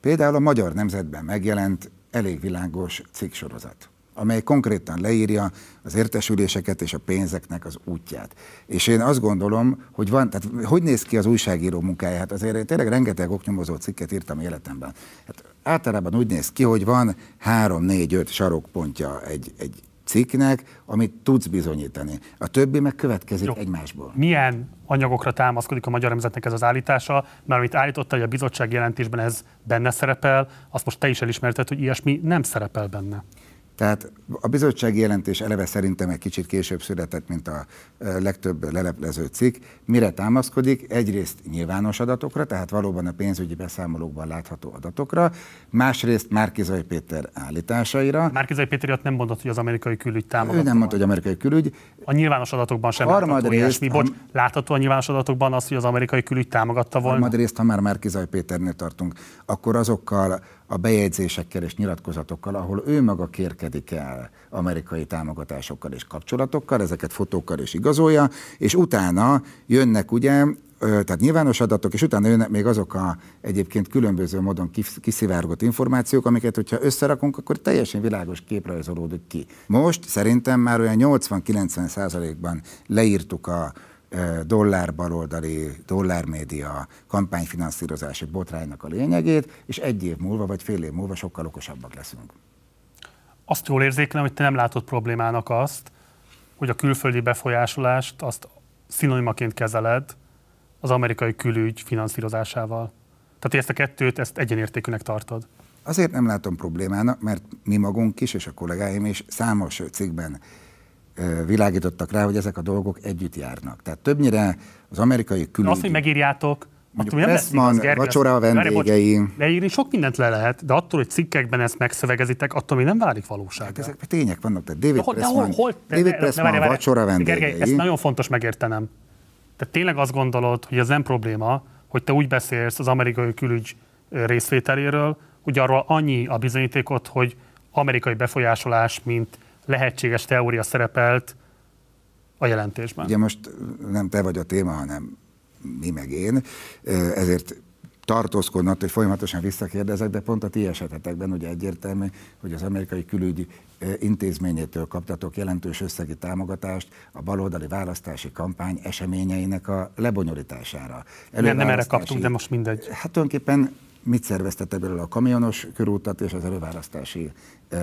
Például a Magyar Nemzetben megjelent elég világos cikksorozat amely konkrétan leírja az értesüléseket és a pénzeknek az útját. És én azt gondolom, hogy van, tehát hogy néz ki az újságíró munkája? Hát azért én tényleg rengeteg oknyomozó cikket írtam életemben. Hát általában úgy néz ki, hogy van három, négy, öt sarokpontja egy, egy cikknek, amit tudsz bizonyítani. A többi meg következik Jó. egymásból. Milyen anyagokra támaszkodik a Magyar Nemzetnek ez az állítása? Mert amit állította, hogy a bizottság jelentésben ez benne szerepel, azt most te is elismerted, hogy ilyesmi nem szerepel benne. Tehát a bizottsági jelentés eleve szerintem egy kicsit később született, mint a legtöbb leleplező cikk. Mire támaszkodik? Egyrészt nyilvános adatokra, tehát valóban a pénzügyi beszámolókban látható adatokra, másrészt Márkizai Péter állításaira. Márkizai Péter nem mondott, hogy az amerikai külügy támogatta. Ő nem mondta, hogy amerikai külügy. A nyilvános adatokban sem látható ilyesmi. Bocs, látható a nyilvános adatokban az, hogy az amerikai külügy támogatta volna? Harmadrészt, ha már Márkizai Péternél tartunk, akkor azokkal a bejegyzésekkel és nyilatkozatokkal, ahol ő maga kérkedik el amerikai támogatásokkal és kapcsolatokkal, ezeket fotókkal is igazolja, és utána jönnek ugye tehát nyilvános adatok, és utána jönnek még azok a egyébként különböző módon kiszivárgott információk, amiket, hogyha összerakunk, akkor teljesen világos kép rajzolódik ki. Most szerintem már olyan 80-90 százalékban leírtuk a dollár baloldali, dollármédia kampányfinanszírozási botránynak a lényegét, és egy év múlva, vagy fél év múlva sokkal okosabbak leszünk. Azt jól érzékelem, hogy te nem látod problémának azt, hogy a külföldi befolyásolást azt szinonimaként kezeled az amerikai külügy finanszírozásával. Tehát ezt a kettőt, ezt egyenértékűnek tartod. Azért nem látom problémának, mert mi magunk is, és a kollégáim is számos cikkben világítottak rá, hogy ezek a dolgok együtt járnak. Tehát többnyire az amerikai külügy... Azt, hogy megírjátok, Mondjuk nem Pressman, igaz, vacsora a vendégei. Leírni sok mindent le lehet, de attól, hogy cikkekben ezt megszövegezitek, attól még nem válik valóság. Hát ezek tények vannak, tehát David de, Pressman, de hol, hol, David Pressman ne, ne, vacsora vendégei. Gergely, ezt nagyon fontos megértenem. Tehát tényleg azt gondolod, hogy ez nem probléma, hogy te úgy beszélsz az amerikai külügy részvételéről, hogy arról annyi a bizonyítékot, hogy amerikai befolyásolás, mint lehetséges teória szerepelt a jelentésben. Ugye most nem te vagy a téma, hanem mi meg én, ezért tartózkodnak, hogy folyamatosan visszakérdezek, de pont a ti esetetekben ugye egyértelmű, hogy az amerikai külügyi intézményétől kaptatok jelentős összegi támogatást a baloldali választási kampány eseményeinek a lebonyolításására. Nem, nem erre kaptunk, de most mindegy. Hát tulajdonképpen mit szerveztetek belőle a kamionos körútat és az előválasztási uh,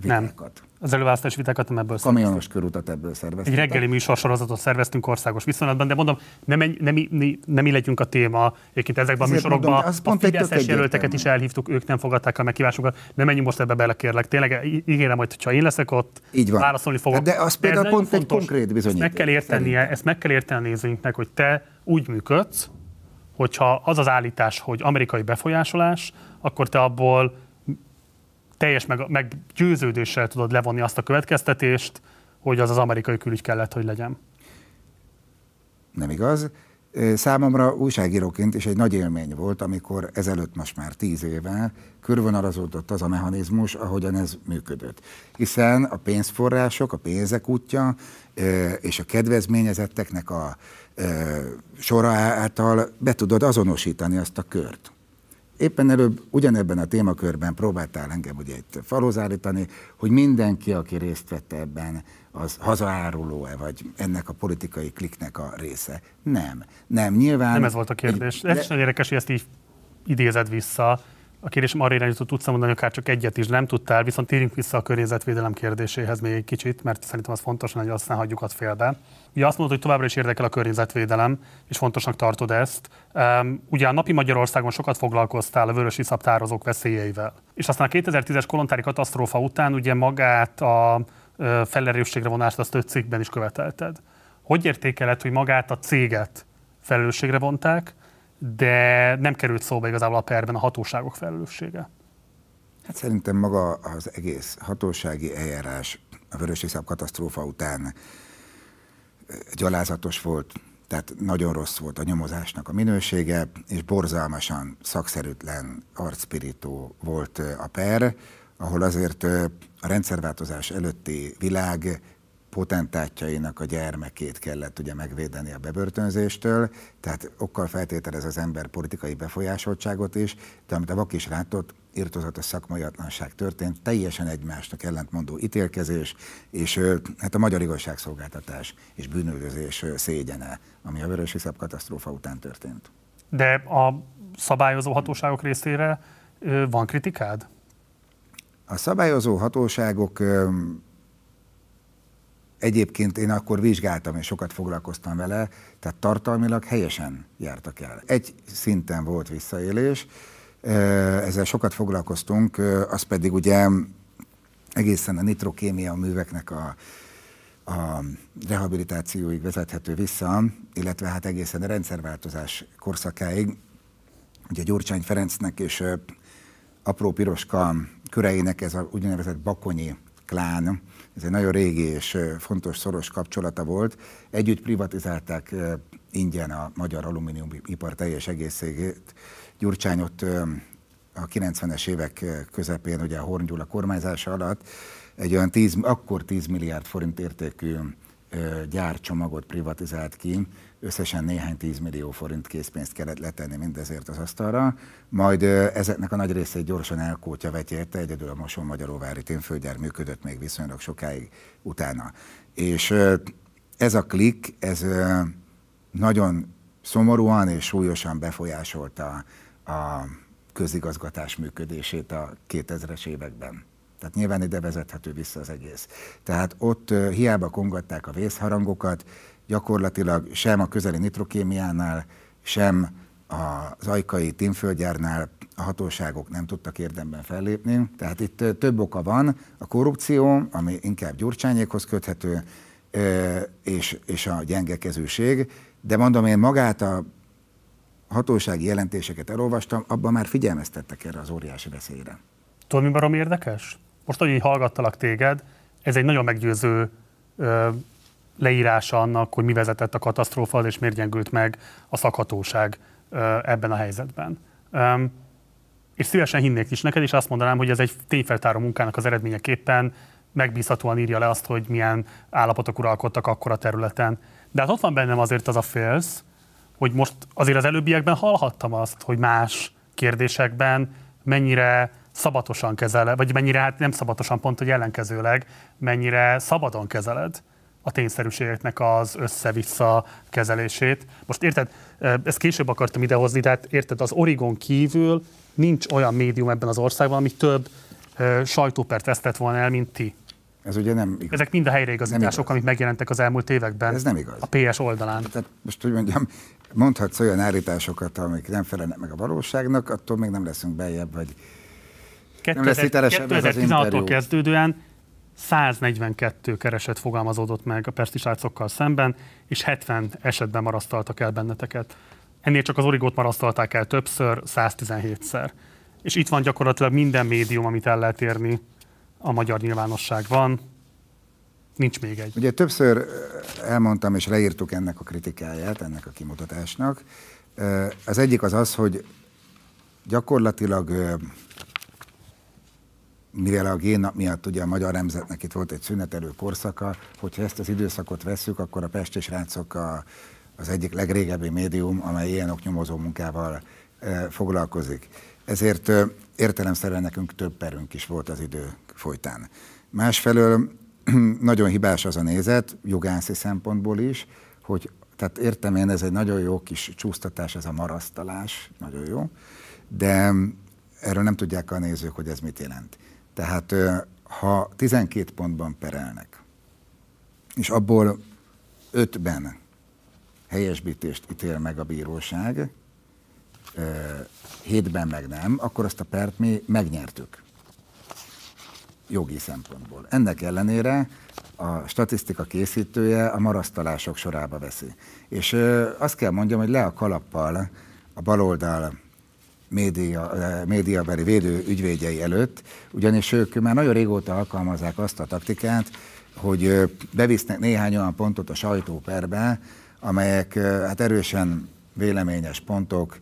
vitákat? Nem. Az előválasztási vitákat nem ebből Kamionos szerveztünk. körútat ebből szerveztünk. Egy reggeli műsorsorozatot szerveztünk országos viszonylatban, de mondom, nem, nem, nem, nem mi legyünk a téma. Egyébként ezekben Ezért a műsorokban mondom, az a Fideszes jelölteket is elhívtuk, ők nem fogadták a meghívásunkat. Nem menjünk most ebbe bele, kérlek. Tényleg ígérem, hogy ha én leszek ott, Így van. válaszolni fogok. De az például de pont egy konkrét bizonyíték. Ezt meg kell értenie, ezt meg kell érteni a nézőinknek, hogy te úgy működsz, hogyha az az állítás, hogy amerikai befolyásolás, akkor te abból teljes meg, meggyőződéssel tudod levonni azt a következtetést, hogy az az amerikai külügy kellett, hogy legyen. Nem igaz. Számomra újságíróként is egy nagy élmény volt, amikor ezelőtt most már tíz éve körvonalazódott az a mechanizmus, ahogyan ez működött. Hiszen a pénzforrások, a pénzek útja és a kedvezményezetteknek a sora által be tudod azonosítani azt a kört. Éppen előbb ugyanebben a témakörben próbáltál engem ugye itt falózárítani, hogy mindenki, aki részt vette ebben, az hazaáruló-e, vagy ennek a politikai kliknek a része. Nem. Nem, nyilván... Nem ez volt a kérdés. Egy, ez de... is nagyon érdekes, hogy ezt így idézed vissza. A kérdésem arra irányított, tudsz mondani akár csak egyet is, nem tudtál, viszont térjünk vissza a környezetvédelem kérdéséhez még egy kicsit, mert szerintem az fontos, hogy aztán hagyjuk azt félbe. Ugye azt mondod, hogy továbbra is érdekel a környezetvédelem, és fontosnak tartod ezt. Um, ugye a napi Magyarországon sokat foglalkoztál a vörös iszaptározók veszélyeivel. És aztán a 2010-es kolontári katasztrófa után ugye magát a felelősségre vonást azt öt cikkben is követelted. Hogy értékeled, hogy magát a céget felelősségre vonták, de nem került szóba igazából a perben a hatóságok felelőssége? Hát szerintem maga az egész hatósági eljárás a Vörösiszap katasztrófa után gyalázatos volt, tehát nagyon rossz volt a nyomozásnak a minősége, és borzalmasan szakszerűtlen, arcpirító volt a per, ahol azért a rendszerváltozás előtti világ potentátjainak a gyermekét kellett ugye megvédeni a bebörtönzéstől, tehát okkal feltételez az ember politikai befolyásoltságot is, de amit a vak is látott, irtozatos szakmaiatlanság történt, teljesen egymásnak ellentmondó ítélkezés, és hát a magyar igazságszolgáltatás és bűnöldözés szégyene, ami a Vörös katasztrófa után történt. De a szabályozó hatóságok részére van kritikád? A szabályozó hatóságok Egyébként én akkor vizsgáltam, és sokat foglalkoztam vele, tehát tartalmilag helyesen jártak el. Egy szinten volt visszaélés, ezzel sokat foglalkoztunk, az pedig ugye egészen a nitrokémia műveknek a, a rehabilitációig vezethető vissza, illetve hát egészen a rendszerváltozás korszakáig. Ugye Gyurcsány Ferencnek és apró piroska köreinek ez a úgynevezett bakonyi klán, ez egy nagyon régi és fontos szoros kapcsolata volt. Együtt privatizálták ingyen a magyar alumíniumipar teljes egészségét. Gyurcsány ott a 90-es évek közepén, ugye a Horn Gyula kormányzása alatt egy olyan 10, akkor 10 milliárd forint értékű gyárcsomagot privatizált ki, összesen néhány 10 millió forint készpénzt kellett letenni mindezért az asztalra, majd ezeknek a nagy részét gyorsan elkótya vetjérte, egyedül a Moson Magyaróvári témfőgyár működött még viszonylag sokáig utána. És ez a klik, ez nagyon szomorúan és súlyosan befolyásolta a közigazgatás működését a 2000-es években. Tehát nyilván ide vezethető vissza az egész. Tehát ott hiába kongatták a vészharangokat, gyakorlatilag sem a közeli nitrokémiánál, sem az ajkai tímföldgyárnál a hatóságok nem tudtak érdemben fellépni. Tehát itt több oka van. A korrupció, ami inkább Gyurcsányékhoz köthető, és, és a gyengekezőség. De mondom, én magát a hatósági jelentéseket elolvastam, abban már figyelmeztettek erre az óriási veszélyre. Tudod, mi barom érdekes? Most, hogy így hallgattalak téged, ez egy nagyon meggyőző leírása annak, hogy mi vezetett a katasztrófa, és miért gyengült meg a szakhatóság ebben a helyzetben. És szívesen hinnék is neked, és azt mondanám, hogy ez egy tényfeltáró munkának az eredményeképpen megbízhatóan írja le azt, hogy milyen állapotok uralkodtak akkor a területen. De hát ott van bennem azért az a félsz, hogy most azért az előbbiekben hallhattam azt, hogy más kérdésekben mennyire szabatosan kezeled, vagy mennyire, hát nem szabatosan, pont, hogy ellenkezőleg, mennyire szabadon kezeled a tényszerűségeknek az össze-vissza kezelését. Most érted, ezt később akartam idehozni, tehát érted, az Origon kívül nincs olyan médium ebben az országban, ami több sajtópert vesztett volna el, mint ti. Ez ugye nem igaz. Ezek mind a helyreigazítások, amik megjelentek az elmúlt években. Ez nem igaz. A PS oldalán. Tehát most, hogy mondjam, mondhatsz olyan állításokat, amik nem felelnek meg a valóságnak, attól még nem leszünk beljebb, vagy 2016-tól kezdődően 142 kereset fogalmazódott meg a pestisátsokkal szemben, és 70 esetben marasztaltak el benneteket. Ennél csak az origót marasztalták el többször, 117-szer. És itt van gyakorlatilag minden médium, amit el lehet érni a magyar nyilvánosság van. Nincs még egy. Ugye többször elmondtam, és leírtuk ennek a kritikáját, ennek a kimutatásnak. Az egyik az az, hogy gyakorlatilag mivel a génnap miatt ugye a magyar nemzetnek itt volt egy szünetelő korszaka, hogyha ezt az időszakot vesszük, akkor a Pest és Rácok a, az egyik legrégebbi médium, amely ilyen oknyomozó munkával e, foglalkozik. Ezért e, értelemszerűen nekünk több perünk is volt az idő folytán. Másfelől nagyon hibás az a nézet, jogászi szempontból is, hogy tehát értem én, ez egy nagyon jó kis csúsztatás, ez a marasztalás, nagyon jó, de erről nem tudják a nézők, hogy ez mit jelent. Tehát ha 12 pontban perelnek, és abból 5-ben helyesbítést ítél meg a bíróság, hétben meg nem, akkor azt a pert mi megnyertük jogi szempontból. Ennek ellenére a statisztika készítője a marasztalások sorába veszi. És azt kell mondjam, hogy le a kalappal a baloldal média, eh, médiabeli védő ügyvédjei előtt, ugyanis ők már nagyon régóta alkalmazzák azt a taktikát, hogy bevisznek néhány olyan pontot a sajtóperbe, amelyek hát erősen véleményes pontok,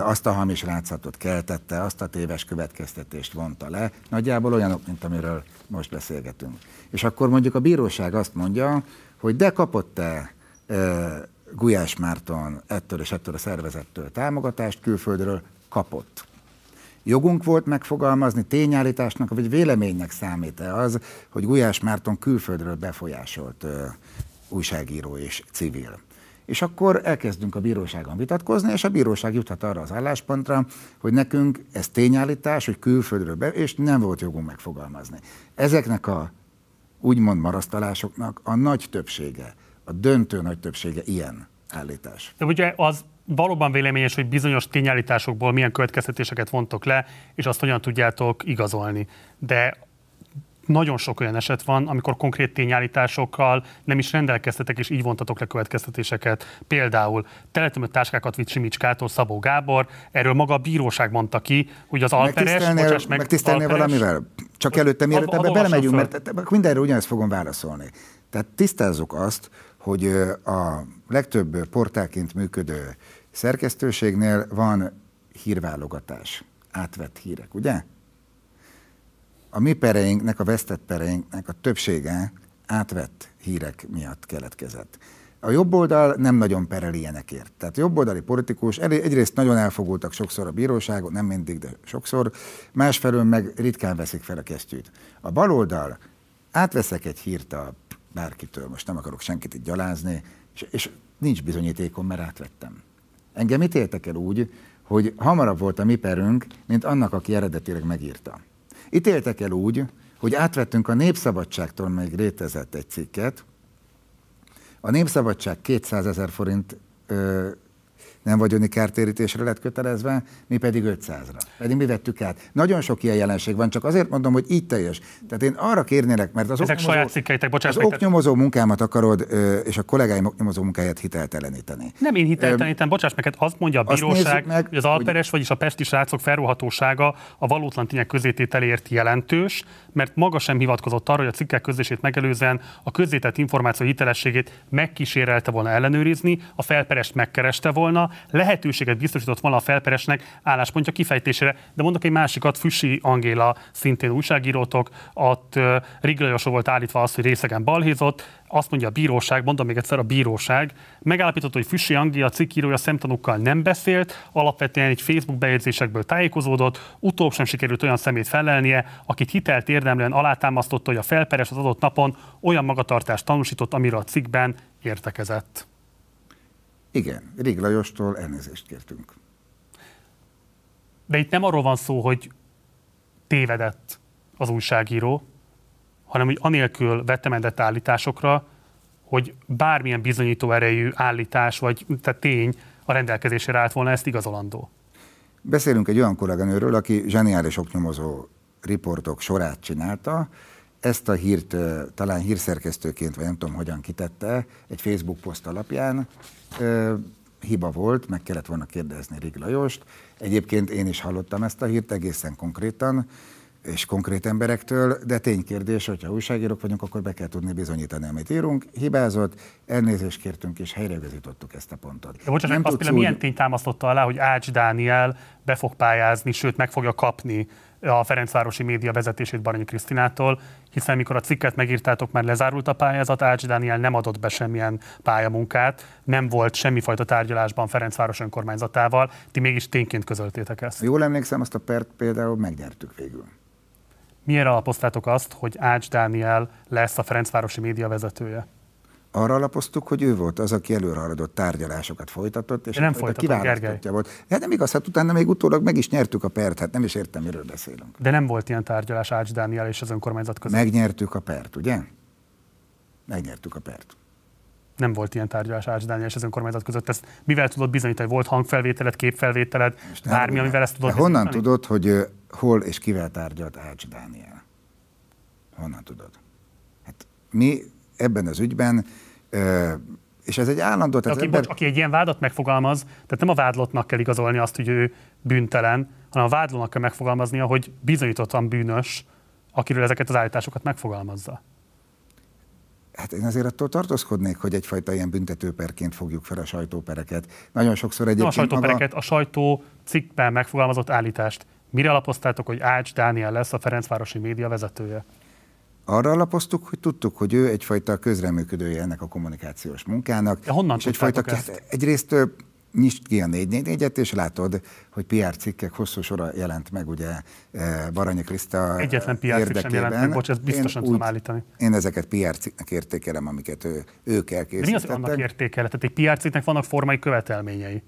azt a hamis látszatot keltette, azt a téves következtetést vonta le, nagyjából olyanok, mint amiről most beszélgetünk. És akkor mondjuk a bíróság azt mondja, hogy de kapott-e Gulyás Márton ettől és ettől a szervezettől támogatást külföldről, kapott. Jogunk volt megfogalmazni tényállításnak, vagy véleménynek számít-e az, hogy Gulyás Márton külföldről befolyásolt ö, újságíró és civil. És akkor elkezdünk a bíróságon vitatkozni, és a bíróság juthat arra az álláspontra, hogy nekünk ez tényállítás, hogy külföldről be, és nem volt jogunk megfogalmazni. Ezeknek a úgymond marasztalásoknak a nagy többsége, a döntő nagy többsége ilyen állítás. De ugye az valóban véleményes, hogy bizonyos tényállításokból milyen következtetéseket vontok le, és azt hogyan tudjátok igazolni. De nagyon sok olyan eset van, amikor konkrét tényállításokkal nem is rendelkeztetek, és így vontatok le következtetéseket. Például teletömött táskákat vitt Simicskától Szabó Gábor, erről maga a bíróság mondta ki, hogy az Alperes, bocsáss meg, Megtisztelnél Alperes, valamivel? Csak előtte, mielőtt ebbe belemegyünk, mert mindenre ugyanezt fogom válaszolni. Tehát tisztázzuk azt, hogy a legtöbb portálként működő szerkesztőségnél van hírválogatás, átvett hírek, ugye? A mi pereinknek, a vesztett pereinknek a többsége átvett hírek miatt keletkezett. A jobb oldal nem nagyon perel ilyenekért. Tehát a jobboldali politikus elé- egyrészt nagyon elfogultak sokszor a bíróságon, nem mindig, de sokszor, másfelől meg ritkán veszik fel a kesztyűt. A baloldal átveszek egy hírt a bárkitől, most nem akarok senkit itt gyalázni, és, és nincs bizonyítékom, mert átvettem. Engem ítéltek el úgy, hogy hamarabb volt a mi perünk, mint annak, aki eredetileg megírta. Ítéltek el úgy, hogy átvettünk a Népszabadságtól még létezett egy cikket, a Népszabadság 200 ezer forint ö, nem vagyoni kártérítésre lett kötelezve, mi pedig 500-ra. Pedig mi vettük át. Nagyon sok ilyen jelenség van, csak azért mondom, hogy így teljes. Tehát én arra kérnélek, mert az Ezek saját cikkeitek, bocsáss az oknyomozó munkámat akarod, és a kollégáim oknyomozó munkáját hitelteleníteni. Nem én hiteltelenítem, bocsáss meg, hát azt mondja a bíróság, meg, hogy az Alperes, vagyis a Pesti srácok felruhatósága a valótlan tények közétételért jelentős, mert maga sem hivatkozott arra, hogy a cikkek közlését megelőzően a közzétett információ hitelességét megkísérelte volna ellenőrizni, a felperest megkereste volna, lehetőséget biztosított volna a felperesnek álláspontja kifejtésére. De mondok egy másikat, Füsi Angéla, szintén újságírótok, ott Riglajosó volt állítva azt, hogy részegen balhézott, azt mondja a bíróság, mondom még egyszer, a bíróság megállapította, hogy Füsi Angéla cikkírója szemtanúkkal nem beszélt, alapvetően egy Facebook bejegyzésekből tájékozódott, utóbb sem sikerült olyan szemét felelnie, akit hitelt érdemlően alátámasztotta, hogy a felperes az adott napon olyan magatartást tanúsított, amiről a cikkben értekezett. Igen, Rig Lajostól elnézést kértünk. De itt nem arról van szó, hogy tévedett az újságíró, hanem hogy anélkül vetemedett állításokra, hogy bármilyen bizonyító erejű állítás vagy tehát tény a rendelkezésére állt volna, ezt igazolandó. Beszélünk egy olyan kolléganőről, aki zseniális oknyomozó riportok sorát csinálta. Ezt a hírt talán hírszerkesztőként, vagy nem tudom hogyan kitette, egy Facebook poszt alapján ö, hiba volt, meg kellett volna kérdezni Rig Lajost. Egyébként én is hallottam ezt a hírt egészen konkrétan, és konkrét emberektől, de ténykérdés, hogyha újságírók vagyunk, akkor be kell tudni bizonyítani, amit írunk. Hibázott, elnézést kértünk, és helyreigazítottuk ezt a pontot. De bocsánat, azt tudsz például milyen tény támasztotta alá, hogy Ács Dániel be fog pályázni, sőt meg fogja kapni a Ferencvárosi média vezetését Baranyi Krisztinától, hiszen mikor a cikket megírtátok, már lezárult a pályázat, Ács Dániel nem adott be semmilyen pályamunkát, nem volt semmifajta tárgyalásban Ferencváros önkormányzatával, ti mégis tényként közöltétek ezt. Jól emlékszem, azt a pert például megnyertük végül. Miért alapoztátok azt, hogy Ács Dániel lesz a Ferencvárosi média vezetője? Arra alapoztuk, hogy ő volt az, aki előrehaladott tárgyalásokat folytatott, és De nem folytatott, Gergely. volt. Hát nem igaz, hát utána még utólag meg is nyertük a pert, hát nem is értem, miről beszélünk. De nem volt ilyen tárgyalás Ács Dániel és az önkormányzat között. Megnyertük a pert, ugye? Megnyertük a pert. Nem volt ilyen tárgyalás Ács Dániel és az önkormányzat között. Ezt mivel tudod bizonyítani? Volt hangfelvételed, képfelvételed, bármi, amivel ezt tudod De honnan bizonyítani? tudod, hogy hol és kivel tárgyalt Ács Dániel? Honnan tudod? Hát mi ebben az ügyben, és ez egy állandó, tehát aki, ember, bocs, aki egy ilyen vádat megfogalmaz, tehát nem a vádlottnak kell igazolni azt, hogy ő bűntelen, hanem a vádlónak kell megfogalmaznia, hogy bizonyítottan bűnös, akiről ezeket az állításokat megfogalmazza. Hát én azért attól tartózkodnék, hogy egyfajta ilyen büntetőperként fogjuk fel a sajtópereket. Nagyon sokszor Nem a egyébként sajtópereket, a sajtó cikkben megfogalmazott állítást. Mire alapoztátok, hogy Ács Dániel lesz a Ferencvárosi média vezetője? Arra alapoztuk, hogy tudtuk, hogy ő egyfajta közreműködője ennek a kommunikációs munkának. De honnan és egyfajta, tudtátok hát egyrészt nyisd ki a 444-et, és látod, hogy PR cikkek hosszú sora jelent meg, ugye eh, Baranyi Kriszta Egyetlen PR cikk sem érdekében. jelent meg, bocs, ezt biztosan Én tudom úgy- állítani. Én ezeket PR cikknek értékelem, amiket ő, ők De mi az, elkészítettek. annak értékele? Tehát egy PR cikknek vannak formai követelményei.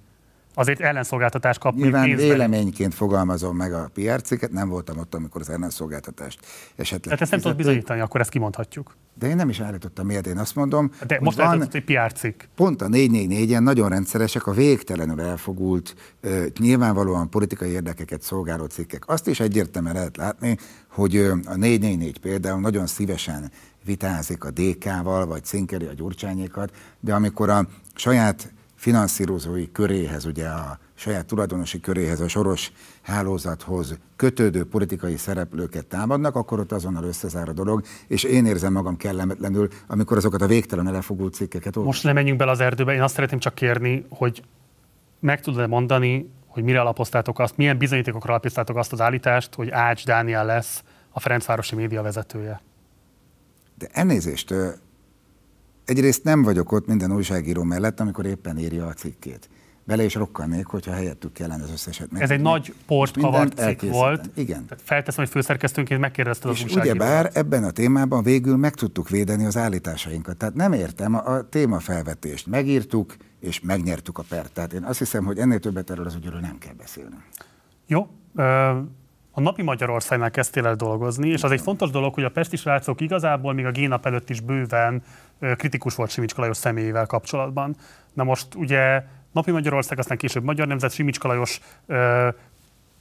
Azért ellenszolgáltatást kapni Nyilván pénzben. véleményként fogalmazom meg a PR cikket, nem voltam ott, amikor az ellenszolgáltatást esetleg Tehát ezt nem tudod bizonyítani, akkor ezt kimondhatjuk. De én nem is állítottam miért, én azt mondom, De most van, lehet, hogy PR cikk. pont a 444-en nagyon rendszeresek a végtelenül elfogult, nyilvánvalóan politikai érdekeket szolgáló cikkek. Azt is egyértelműen lehet látni, hogy a 444 például nagyon szívesen vitázik a DK-val, vagy cinkeri a gyurcsányékat, de amikor a saját finanszírozói köréhez, ugye a saját tulajdonosi köréhez, a soros hálózathoz kötődő politikai szereplőket támadnak, akkor ott azonnal összezár a dolog, és én érzem magam kellemetlenül, amikor azokat a végtelen elefogult cikkeket olvasom. Most nem menjünk bele az erdőbe, én azt szeretném csak kérni, hogy meg tudod mondani, hogy mire alapoztátok azt, milyen bizonyítékokra alapoztátok azt az állítást, hogy Ács Dániel lesz a Ferencvárosi média vezetője. De elnézést, egyrészt nem vagyok ott minden újságíró mellett, amikor éppen írja a cikkét. Bele is rokkannék, hogyha helyettük kellene az összeset Ez egy nagy port kavart cikk volt. Igen. Tehát felteszem, hogy főszerkesztőnként megkérdezted az És ugyebár ebben a témában végül meg tudtuk védeni az állításainkat. Tehát nem értem a, a témafelvetést. Megírtuk, és megnyertük a pert. Tehát én azt hiszem, hogy ennél többet erről az ügyről nem kell beszélni. Jó. Ö, A napi Magyarországnál kezdtél el dolgozni, és az egy fontos dolog, hogy a Pesti srácok igazából még a génap előtt is bőven kritikus volt Simicska Lajos személyével kapcsolatban. Na most ugye napi Magyarország, aztán később Magyar Nemzet, Simicska Lajos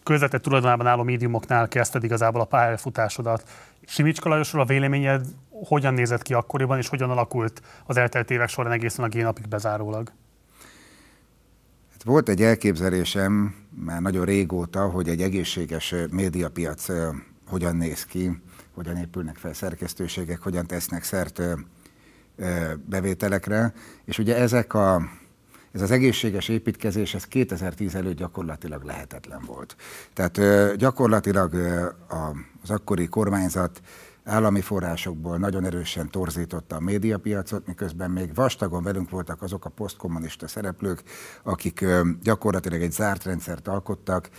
közvetett tulajdonában álló médiumoknál kezdted igazából a pályafutásodat. Simicska Lajosról a véleményed hogyan nézett ki akkoriban, és hogyan alakult az eltelt évek során egészen a génapig bezárólag? Volt egy elképzelésem már nagyon régóta, hogy egy egészséges médiapiac hogyan néz ki, hogyan épülnek fel szerkesztőségek, hogyan tesznek szert bevételekre, és ugye ezek a, ez az egészséges építkezés, ez 2010 előtt gyakorlatilag lehetetlen volt. Tehát gyakorlatilag az akkori kormányzat állami forrásokból nagyon erősen torzította a médiapiacot, miközben még vastagon velünk voltak azok a posztkommunista szereplők, akik gyakorlatilag egy zárt rendszert alkottak,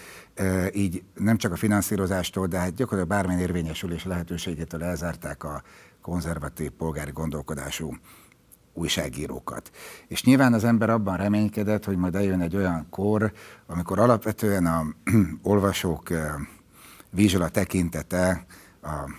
így nem csak a finanszírozástól, de hát gyakorlatilag bármilyen érvényesülés lehetőségétől elzárták a konzervatív polgári gondolkodású újságírókat. És nyilván az ember abban reménykedett, hogy majd eljön egy olyan kor, amikor alapvetően a olvasók vizsla tekintete, a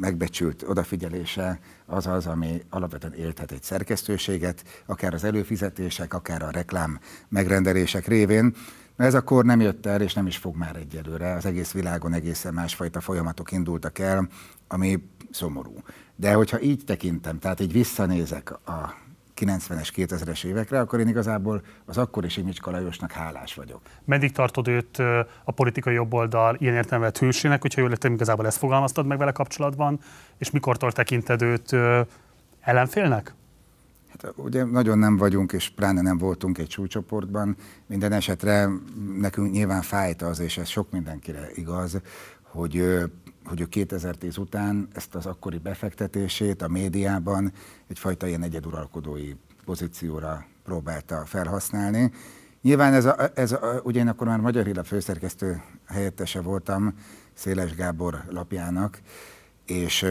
megbecsült odafigyelése az az, ami alapvetően élthet egy szerkesztőséget, akár az előfizetések, akár a reklám megrendelések révén. Na ez a kor nem jött el, és nem is fog már egyelőre. Az egész világon egészen másfajta folyamatok indultak el, ami szomorú. De hogyha így tekintem, tehát így visszanézek a 90-es, 2000-es évekre, akkor én igazából az akkori Simicska Lajosnak hálás vagyok. Meddig tartod őt a politikai jobboldal ilyen értelemben hősének, hogyha jól értem, igazából ezt fogalmaztad meg vele kapcsolatban, és mikortól tekinted őt ellenfélnek? Hát ugye nagyon nem vagyunk, és pláne nem voltunk egy súlycsoportban. Minden esetre nekünk nyilván fájt az, és ez sok mindenkire igaz, hogy, hogy ő 2010 után ezt az akkori befektetését a médiában egyfajta ilyen egyeduralkodói pozícióra próbálta felhasználni. Nyilván ez, a, ez a, ugye én akkor már Magyar Hírlap főszerkesztő helyettese voltam Széles Gábor lapjának, és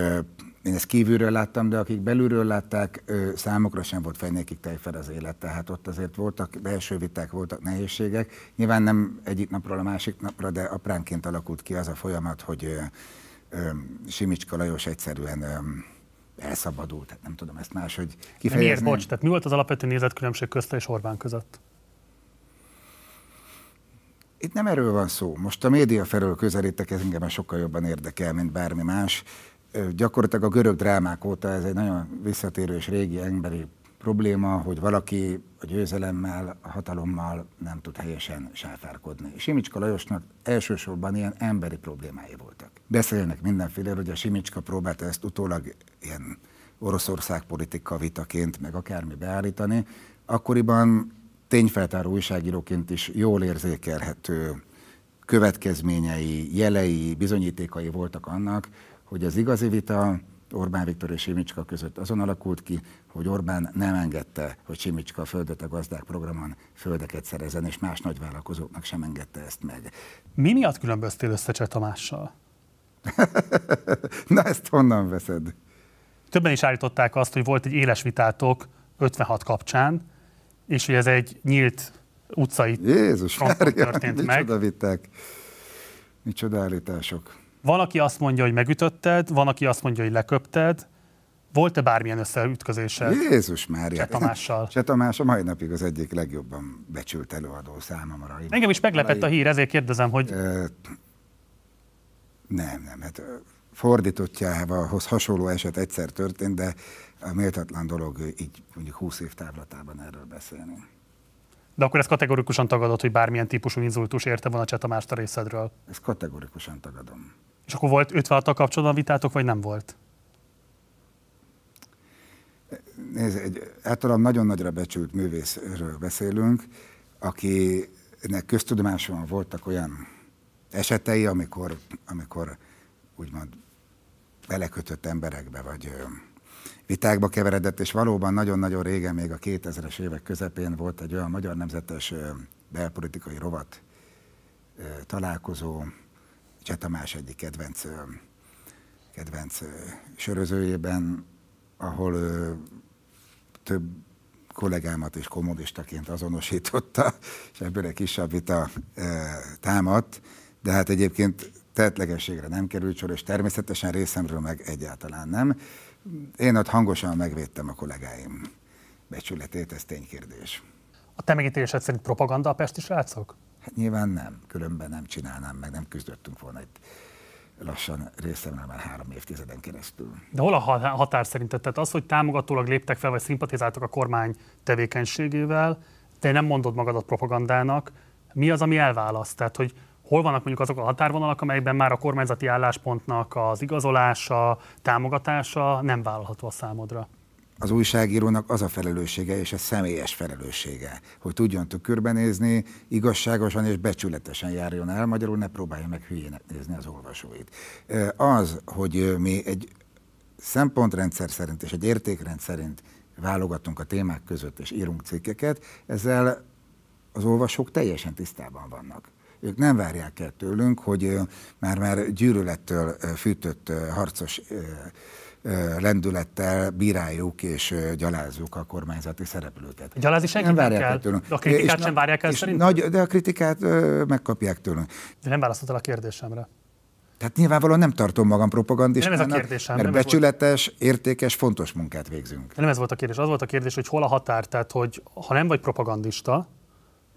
én ezt kívülről láttam, de akik belülről látták, ö, számukra sem volt fejnékig tejfel az élet. Tehát ott azért voltak belső viták, voltak nehézségek. Nyilván nem egyik napról a másik napra, de apránként alakult ki az a folyamat, hogy Simicska Lajos egyszerűen elszabadult. Tehát nem tudom ezt máshogy De miért, kifejezni. bocs? Tehát mi volt az alapvető nézetkülönbség közte és Orbán között? Itt nem erről van szó. Most a média felől közelítek, ez engem sokkal jobban érdekel, mint bármi más. Gyakorlatilag a görög drámák óta ez egy nagyon visszatérő és régi emberi probléma, hogy valaki a győzelemmel, a hatalommal nem tud helyesen sáfárkodni. Simicska Lajosnak elsősorban ilyen emberi problémái voltak. Beszélnek mindenféle, hogy a Simicska próbálta ezt utólag ilyen Oroszország politika vitaként, meg akármi beállítani. Akkoriban tényfeltáró újságíróként is jól érzékelhető következményei, jelei, bizonyítékai voltak annak, hogy az igazi vita Orbán Viktor és Simicska között azon alakult ki, hogy Orbán nem engedte, hogy Simicska Földet a gazdák programon földeket szerezen, és más nagyvállalkozóknak sem engedte ezt meg. Mi miatt különböztél össze Cseh Tamással? Na ezt honnan veszed? Többen is állították azt, hogy volt egy éles vitátok 56 kapcsán, és hogy ez egy nyílt utcai Jézus, történt micsoda meg. Micsoda viták, micsoda állítások. Van, aki azt mondja, hogy megütötted, van, aki azt mondja, hogy leköpted. Volt-e bármilyen összeütközésed? Jézus Mária. Cseh Tamással. Cseh Tamás a mai napig az egyik legjobban becsült előadó számomra. Engem is meglepett a hír, ezért kérdezem, hogy... Nem, nem, hát fordítottjához hasonló eset egyszer történt, de a méltatlan dolog így mondjuk 20 év távlatában erről beszélni. De akkor ezt kategorikusan tagadott, hogy bármilyen típusú inzultus érte volna Cseh Tamást a részedről? Ezt kategorikusan tagadom. És akkor volt 56 kapcsolatban vitátok, vagy nem volt? Nézd, egy általában nagyon nagyra becsült művészről beszélünk, akinek köztudomáson voltak olyan esetei, amikor, amikor úgymond belekötött emberekbe, vagy vitákba keveredett, és valóban nagyon-nagyon régen, még a 2000-es évek közepén volt egy olyan magyar nemzetes belpolitikai rovat találkozó, Cseh Tamás egyik kedvenc, kedvenc sörözőjében, ahol több kollégámat is kommunistaként azonosította, és ebből egy kisebb vita támadt, de hát egyébként tehetlegességre nem került sor, és természetesen részemről meg egyáltalán nem. Én ott hangosan megvédtem a kollégáim becsületét, ez ténykérdés. A te megítélésed szerint propaganda a pesti srácok? Hát nyilván nem, különben nem csinálnám, meg nem küzdöttünk volna itt lassan részemre már három évtizeden keresztül. De hol a határ szerinted? Tehát az, hogy támogatólag léptek fel, vagy szimpatizáltak a kormány tevékenységével, te nem mondod magadat propagandának, mi az, ami elválaszt? Tehát, hogy hol vannak mondjuk azok a határvonalak, amelyekben már a kormányzati álláspontnak az igazolása, támogatása nem vállalható a számodra? az újságírónak az a felelőssége és a személyes felelőssége, hogy tudjon tükörbenézni, igazságosan és becsületesen járjon el, magyarul ne próbálja meg hülyének nézni az olvasóit. Az, hogy mi egy szempontrendszer szerint és egy értékrend szerint válogatunk a témák között és írunk cikkeket, ezzel az olvasók teljesen tisztában vannak. Ők nem várják el tőlünk, hogy már-már gyűlölettől fűtött harcos lendülettel bíráljuk és gyalázzuk a kormányzati szereplőket. Gyalázni senki nem várják el tőlünk. De a kritikát és sem várják el szerint? Nagy, de a kritikát megkapják tőlünk. De nem választottál a kérdésemre. Tehát nyilvánvalóan nem tartom magam propagandistának, nem ez a kérdésem, mert nem becsületes, volt... értékes, fontos munkát végzünk. De nem ez volt a kérdés. Az volt a kérdés, hogy hol a határ, tehát hogy ha nem vagy propagandista,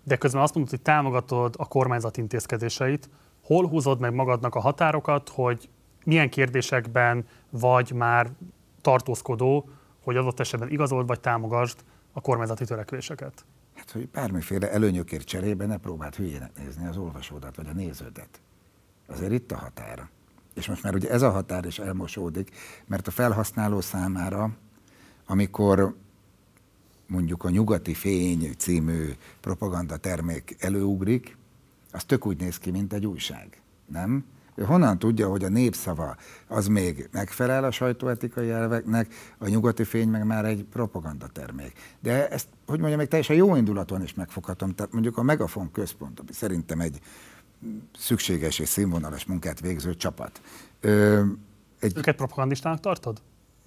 de közben azt mondod, hogy támogatod a kormányzat intézkedéseit, hol húzod meg magadnak a határokat, hogy milyen kérdésekben vagy már tartózkodó, hogy adott esetben igazold vagy támogasd a kormányzati törekvéseket? Hát, hogy bármiféle előnyökért cserébe ne próbáld hülyének nézni az olvasódat vagy a néződet. Azért itt a határ. És most már ugye ez a határ is elmosódik, mert a felhasználó számára, amikor mondjuk a Nyugati Fény című propaganda termék előugrik, az tök úgy néz ki, mint egy újság, nem? Ő honnan tudja, hogy a népszava az még megfelel a sajtóetikai elveknek, a nyugati fény meg már egy propaganda termék. De ezt, hogy mondjam, még teljesen jó indulaton is megfoghatom. Tehát mondjuk a Megafon központ, ami szerintem egy szükséges és színvonalas munkát végző csapat. Ö, egy Őket propagandistának tartod?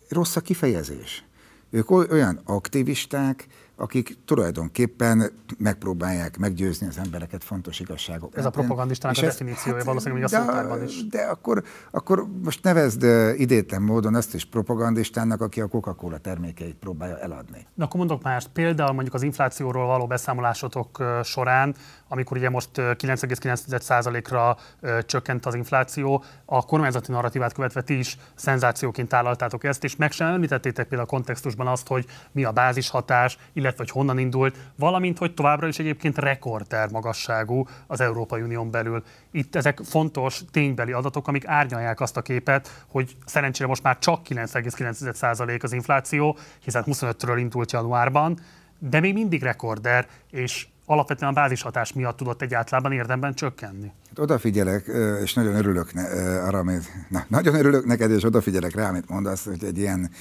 Rossz a kifejezés. Ők olyan aktivisták, akik tulajdonképpen megpróbálják meggyőzni az embereket fontos igazságok. Ez a propagandistának a definíciója, hát, valószínűleg még a szótárban is. De akkor, akkor most nevezd idétlen módon azt is propagandistának, aki a Coca-Cola termékeit próbálja eladni. De akkor mondok más, például mondjuk az inflációról való beszámolásotok során, amikor ugye most 9,9%-ra csökkent az infláció, a kormányzati narratívát követve ti is szenzációként állaltátok ezt, és meg sem említettétek például a kontextusban azt, hogy mi a bázishatás, illetve hogy honnan indult, valamint, hogy továbbra is egyébként rekorder magasságú az Európai Unión belül. Itt ezek fontos ténybeli adatok, amik árnyalják azt a képet, hogy szerencsére most már csak 9,9% az infláció, hiszen 25-ről indult januárban, de még mindig rekorder, és alapvetően a bázishatás miatt tudott egyáltalán érdemben csökkenni. Hát odafigyelek, és nagyon örülök ne, arra, amit, na, nagyon örülök neked, és odafigyelek rá, amit mondasz, hogy egy ilyen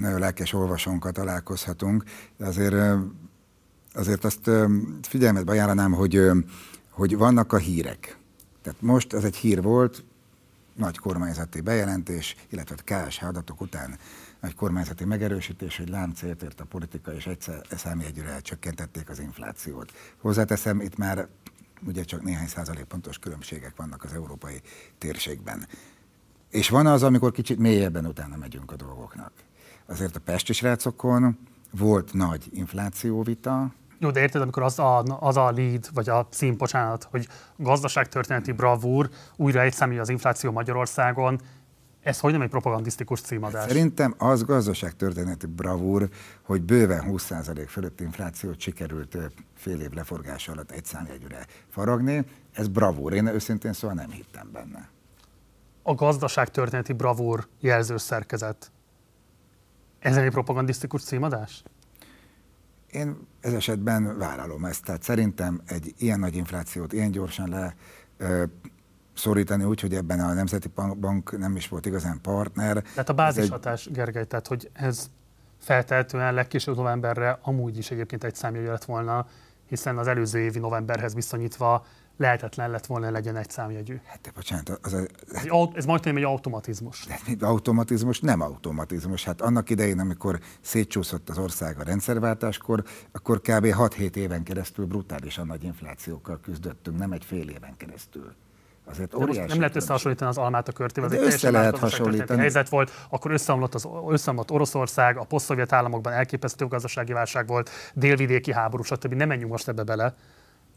lelkes olvasónkkal találkozhatunk, azért, azért azt figyelmetbe ajánlanám, hogy, hogy vannak a hírek. Tehát most ez egy hír volt, nagy kormányzati bejelentés, illetve KSH adatok után egy kormányzati megerősítés, hogy lámcélt ért a politika, és egyszer számjegyűre csökkentették az inflációt. Hozzáteszem, itt már ugye csak néhány százalékpontos különbségek vannak az európai térségben. És van az, amikor kicsit mélyebben utána megyünk a dolgoknak. Azért a pesti srácokon volt nagy inflációvita, jó, de érted, amikor az a, az a lead, vagy a cím, bocsánat, hogy gazdaságtörténeti bravúr, újra egyszámű az infláció Magyarországon, ez hogy nem egy propagandisztikus címadás? Szerintem az gazdaságtörténeti bravúr, hogy bőven 20% fölött inflációt sikerült fél év leforgása alatt egy számjegyűre faragni. Ez bravúr. Én őszintén szóval nem hittem benne. A gazdaságtörténeti bravúr jelzős szerkezet. Ez egy propagandisztikus címadás? Én ez esetben vállalom ezt. Tehát szerintem egy ilyen nagy inflációt ilyen gyorsan le szorítani úgy, hogy ebben a Nemzeti Bank nem is volt igazán partner. Tehát a bázishatás, egy... Gergely, tehát hogy ez feltehetően legkésőbb novemberre amúgy is egyébként egy számjegyű lett volna, hiszen az előző évi novemberhez viszonyítva lehetetlen lett volna legyen egy számjegyű. Hát de bocsánat, az a, ez, ez majdnem egy automatizmus. De automatizmus nem automatizmus. Hát annak idején, amikor szétcsúszott az ország a rendszerváltáskor, akkor kb. 6-7 éven keresztül brutálisan nagy inflációkkal küzdöttünk, nem egy fél éven keresztül. Azért óriási nem lehet összehasonlítani az almát a körtével, egy össze lehet hasonlítani. helyzet volt, akkor összeomlott, az, összeomlott Oroszország, a posztszovjet államokban elképesztő gazdasági válság volt, délvidéki háború, stb. Nem menjünk most ebbe bele.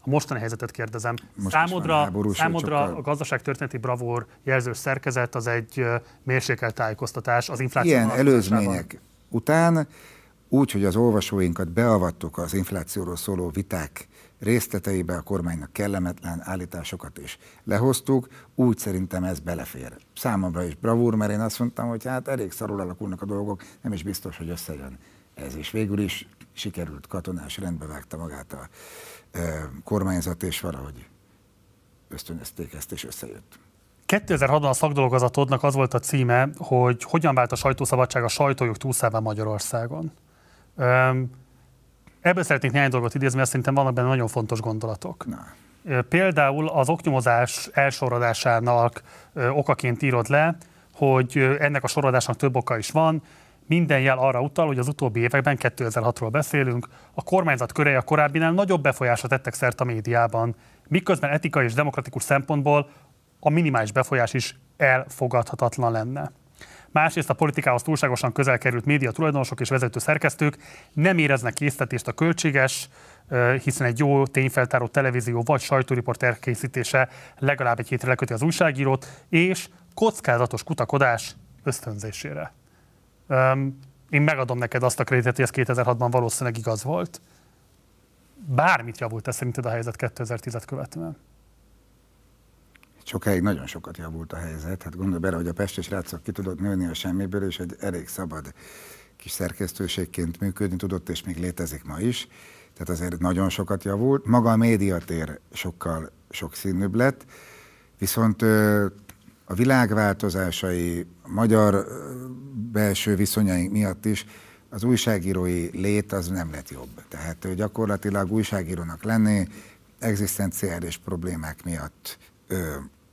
A mostani helyzetet kérdezem. Most számodra, háborús, számodra a gazdaságtörténeti bravúr jelzős szerkezet az egy mérsékelt tájékoztatás az infláció. Ilyen előzmények után úgy, hogy az olvasóinkat beavattuk az inflációról szóló viták részleteibe a kormánynak kellemetlen állításokat is lehoztuk, úgy szerintem ez belefér. Számomra is bravúr, mert én azt mondtam, hogy hát elég szarul alakulnak a dolgok, nem is biztos, hogy összejön ez. is végül is sikerült katonás rendbe vágta magát a kormányzat, és valahogy ösztönözték ezt, és összejött. 2006-ban a szakdolgozatodnak az volt a címe, hogy hogyan vált a sajtószabadság a sajtójuk túlszában Magyarországon. Ebből szeretnék néhány dolgot idézni, mert szerintem vannak benne nagyon fontos gondolatok. Na. Például az oknyomozás elsorodásának okaként írod le, hogy ennek a sorodásnak több oka is van, minden jel arra utal, hogy az utóbbi években, 2006-ról beszélünk, a kormányzat körei a korábbinál nagyobb befolyásra tettek szert a médiában, miközben etikai és demokratikus szempontból a minimális befolyás is elfogadhatatlan lenne. Másrészt a politikához túlságosan közel került média tulajdonosok és vezető szerkesztők nem éreznek késztetést a költséges, hiszen egy jó tényfeltáró televízió vagy sajtóriport készítése legalább egy hétre leköti az újságírót, és kockázatos kutakodás ösztönzésére. Én megadom neked azt a kreditet, hogy ez 2006-ban valószínűleg igaz volt. Bármit javult ez szerinted a helyzet 2010-et követően? Sokáig nagyon sokat javult a helyzet. Hát gondolj bele, hogy a pestes rácok ki tudott nőni a semmiből, és egy elég szabad kis szerkesztőségként működni tudott, és még létezik ma is. Tehát azért nagyon sokat javult. Maga a médiatér sokkal sokszínűbb lett, viszont a világ változásai, a magyar belső viszonyaink miatt is az újságírói lét az nem lett jobb. Tehát gyakorlatilag újságírónak lenni egzisztenciális problémák miatt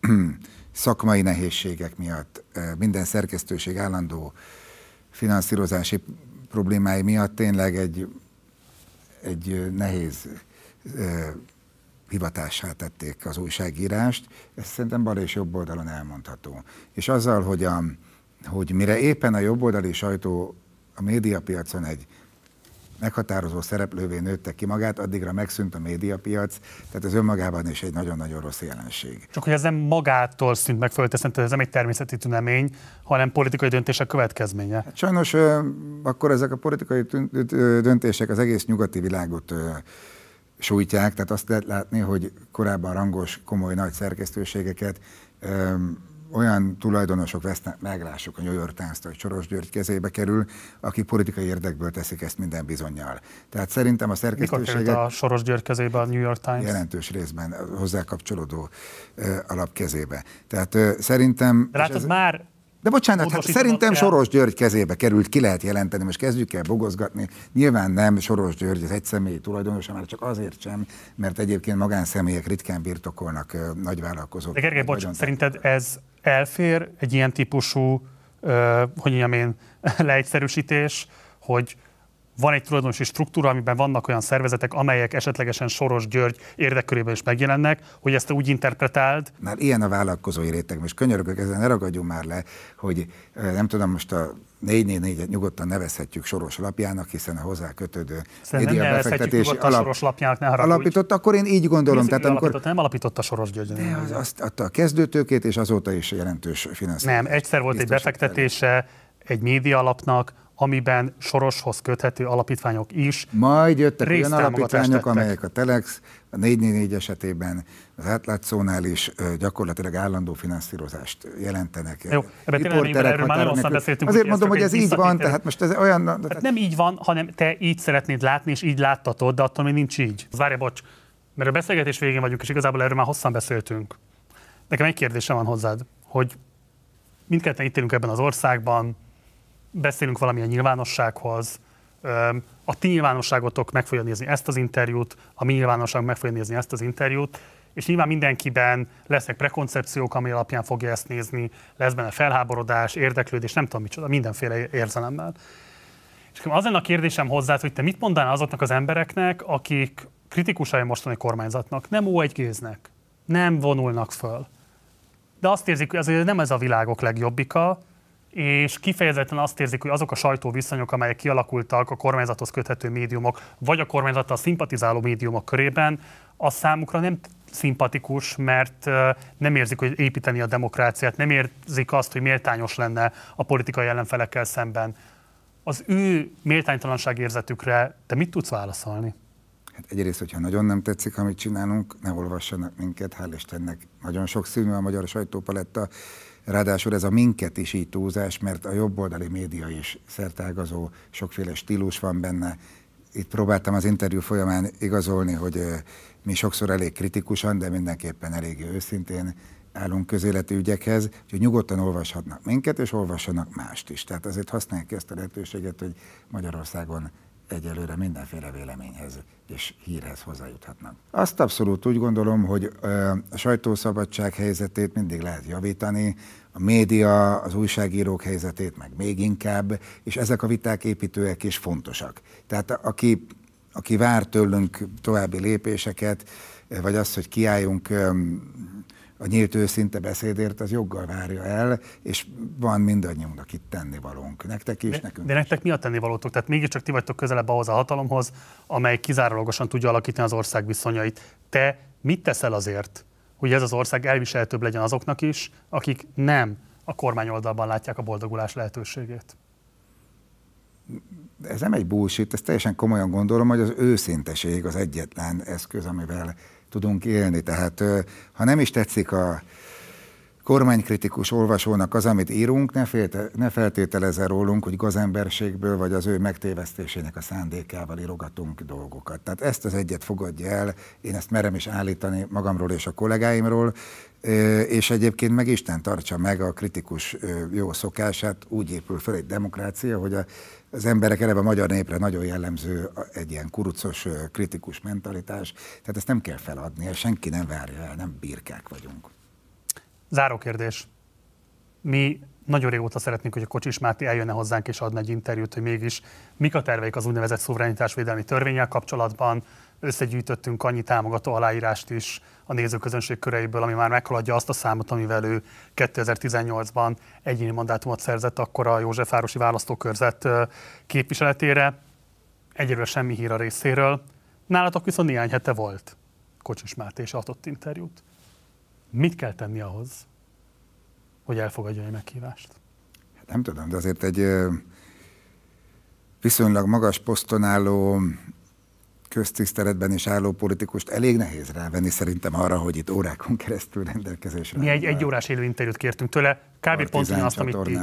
szakmai nehézségek miatt, minden szerkesztőség állandó finanszírozási problémái miatt tényleg egy, egy nehéz hivatásá tették az újságírást. Ez szerintem bal és jobb oldalon elmondható. És azzal, hogy, a, hogy mire éppen a jobboldali sajtó a médiapiacon egy meghatározó szereplővé nőtte ki magát, addigra megszűnt a médiapiac, tehát ez önmagában is egy nagyon-nagyon rossz jelenség. Csak hogy ez nem magától szűnt meg fölteszem, ez nem egy természeti tünemény, hanem politikai döntések következménye. Hát sajnos akkor ezek a politikai döntések az egész nyugati világot sújtják, tehát azt lehet látni, hogy korábban rangos, komoly, nagy szerkesztőségeket olyan tulajdonosok vesznek meg, lássuk a New York Times, hogy Soros György kezébe kerül, akik politikai érdekből teszik ezt minden bizonyal. Tehát szerintem a szerkesztőséget... Mikor a Soros György kezébe a New York Times? Jelentős részben hozzá kapcsolódó alap kezébe. Tehát uh, szerintem... De látod, ez... már de bocsánat, hát szerintem el. Soros György kezébe került, ki lehet jelenteni, most kezdjük el bogozgatni. Nyilván nem Soros György az egy személyi tulajdonosa, már csak azért sem, mert egyébként magánszemélyek ritkán birtokolnak nagyvállalkozók. De Gergely, bocs, szerinted ez elfér egy ilyen típusú hogy mondjam én, leegyszerűsítés, hogy van egy tulajdonosi struktúra, amiben vannak olyan szervezetek, amelyek esetlegesen Soros György érdekkörében is megjelennek, hogy ezt úgy interpretáld. Már ilyen a vállalkozói réteg, most könyörögök, ezen ne ragadjunk már le, hogy nem tudom, most a 444-et nyugodtan nevezhetjük Soros lapjának, hiszen a hozzá kötődő média befektetési alap, Soros lapjának, ne alapított, akkor én így gondolom. tehát amikor, nem alapította Soros György. De az, azt adta a kezdőtőkét, és azóta is jelentős finanszírozás. Nem, egyszer volt egy befektetése egy média alapnak, amiben Soroshoz köthető alapítványok is Majd jöttek olyan alapítványok, tettek. amelyek a Telex, a 444 esetében az átlátszónál is gyakorlatilag állandó finanszírozást jelentenek. Jó, ebben tényleg erről már nagyon beszéltünk. Azért mondom, hogy ez így van, tehát most ez olyan... Hát nem így van, hanem te így szeretnéd látni, és így láttatod, de attól még nincs így. Várj, bocs, mert a beszélgetés végén vagyunk, és igazából erről már hosszan beszéltünk. Nekem egy kérdésem van hozzád, hogy mindketten itt élünk ebben az országban, beszélünk valamilyen nyilvánossághoz, a ti nyilvánosságotok meg fogja nézni ezt az interjút, a mi nyilvánosság meg fogja nézni ezt az interjút, és nyilván mindenkiben lesznek prekoncepciók, ami alapján fogja ezt nézni, lesz benne felháborodás, érdeklődés, nem tudom micsoda, mindenféle érzelemmel. És az lenne a kérdésem hozzá, hogy te mit mondanál azoknak az embereknek, akik kritikusai mostani kormányzatnak, nem ó 1 géznek, nem vonulnak föl. De azt érzik, hogy ez nem ez a világok legjobbika, és kifejezetten azt érzik, hogy azok a sajtóviszonyok, amelyek kialakultak a kormányzathoz köthető médiumok, vagy a kormányzattal szimpatizáló médiumok körében, az számukra nem szimpatikus, mert nem érzik, hogy építeni a demokráciát, nem érzik azt, hogy méltányos lenne a politikai ellenfelekkel szemben. Az ő méltánytalanság érzetükre te mit tudsz válaszolni? Hát egyrészt, hogyha nagyon nem tetszik, amit csinálunk, ne olvassanak minket, hál' Istennek nagyon sok színű a magyar sajtópaletta, Ráadásul ez a minket is így túlzás, mert a jobboldali média is szertágazó, sokféle stílus van benne. Itt próbáltam az interjú folyamán igazolni, hogy mi sokszor elég kritikusan, de mindenképpen elég őszintén állunk közéleti ügyekhez, hogy nyugodtan olvashatnak minket, és olvassanak mást is. Tehát azért használják ezt a lehetőséget, hogy Magyarországon egyelőre mindenféle véleményhez és hírhez hozzájuthatnak. Azt abszolút úgy gondolom, hogy a sajtószabadság helyzetét mindig lehet javítani, a média, az újságírók helyzetét meg még inkább, és ezek a viták építőek is fontosak. Tehát aki, aki vár tőlünk további lépéseket, vagy azt, hogy kiálljunk a nyílt őszinte beszédért, az joggal várja el, és van mindannyiunknak itt tennivalónk. Nektek is, de, nekünk De nektek mi a tennivalótok? Tehát mégiscsak ti vagytok közelebb ahhoz a hatalomhoz, amely kizárólagosan tudja alakítani az ország viszonyait. Te mit teszel azért, hogy ez az ország elviselhetőbb legyen azoknak is, akik nem a kormány oldalban látják a boldogulás lehetőségét? Ez nem egy bullshit, ezt teljesen komolyan gondolom, hogy az őszinteség az egyetlen eszköz, amivel tudunk élni. Tehát ha nem is tetszik a kormánykritikus olvasónak az, amit írunk, ne, félte, ne feltételezze rólunk, hogy gazemberségből vagy az ő megtévesztésének a szándékával írogatunk dolgokat. Tehát ezt az egyet fogadja el, én ezt merem is állítani magamról és a kollégáimról, és egyébként meg Isten tartsa meg a kritikus jó szokását, úgy épül fel egy demokrácia, hogy a, az emberek eleve a magyar népre nagyon jellemző egy ilyen kurucos, kritikus mentalitás, tehát ezt nem kell feladni, senki nem várja el, nem birkák vagyunk. Záró kérdés. Mi nagyon régóta szeretnénk, hogy a Kocsis Máté eljönne hozzánk és adna egy interjút, hogy mégis mik a terveik az úgynevezett szuverenitásvédelmi törvényel kapcsolatban. Összegyűjtöttünk annyi támogató aláírást is a nézőközönség köreiből, ami már meghaladja azt a számot, amivel ő 2018-ban egyéni mandátumot szerzett akkor a Józsefvárosi választókörzet képviseletére. Egyelőre semmi hír a részéről. Nálatok viszont néhány hete volt Kocsis Máté és adott interjút. Mit kell tenni ahhoz, hogy elfogadja egy meghívást? Hát nem tudom, de azért egy viszonylag magas poszton álló köztiszteletben is álló politikust elég nehéz rávenni szerintem arra, hogy itt órákon keresztül rendelkezésre. Mi egy egy órás élő interjút kértünk tőle, kb. pont azt, amit ti.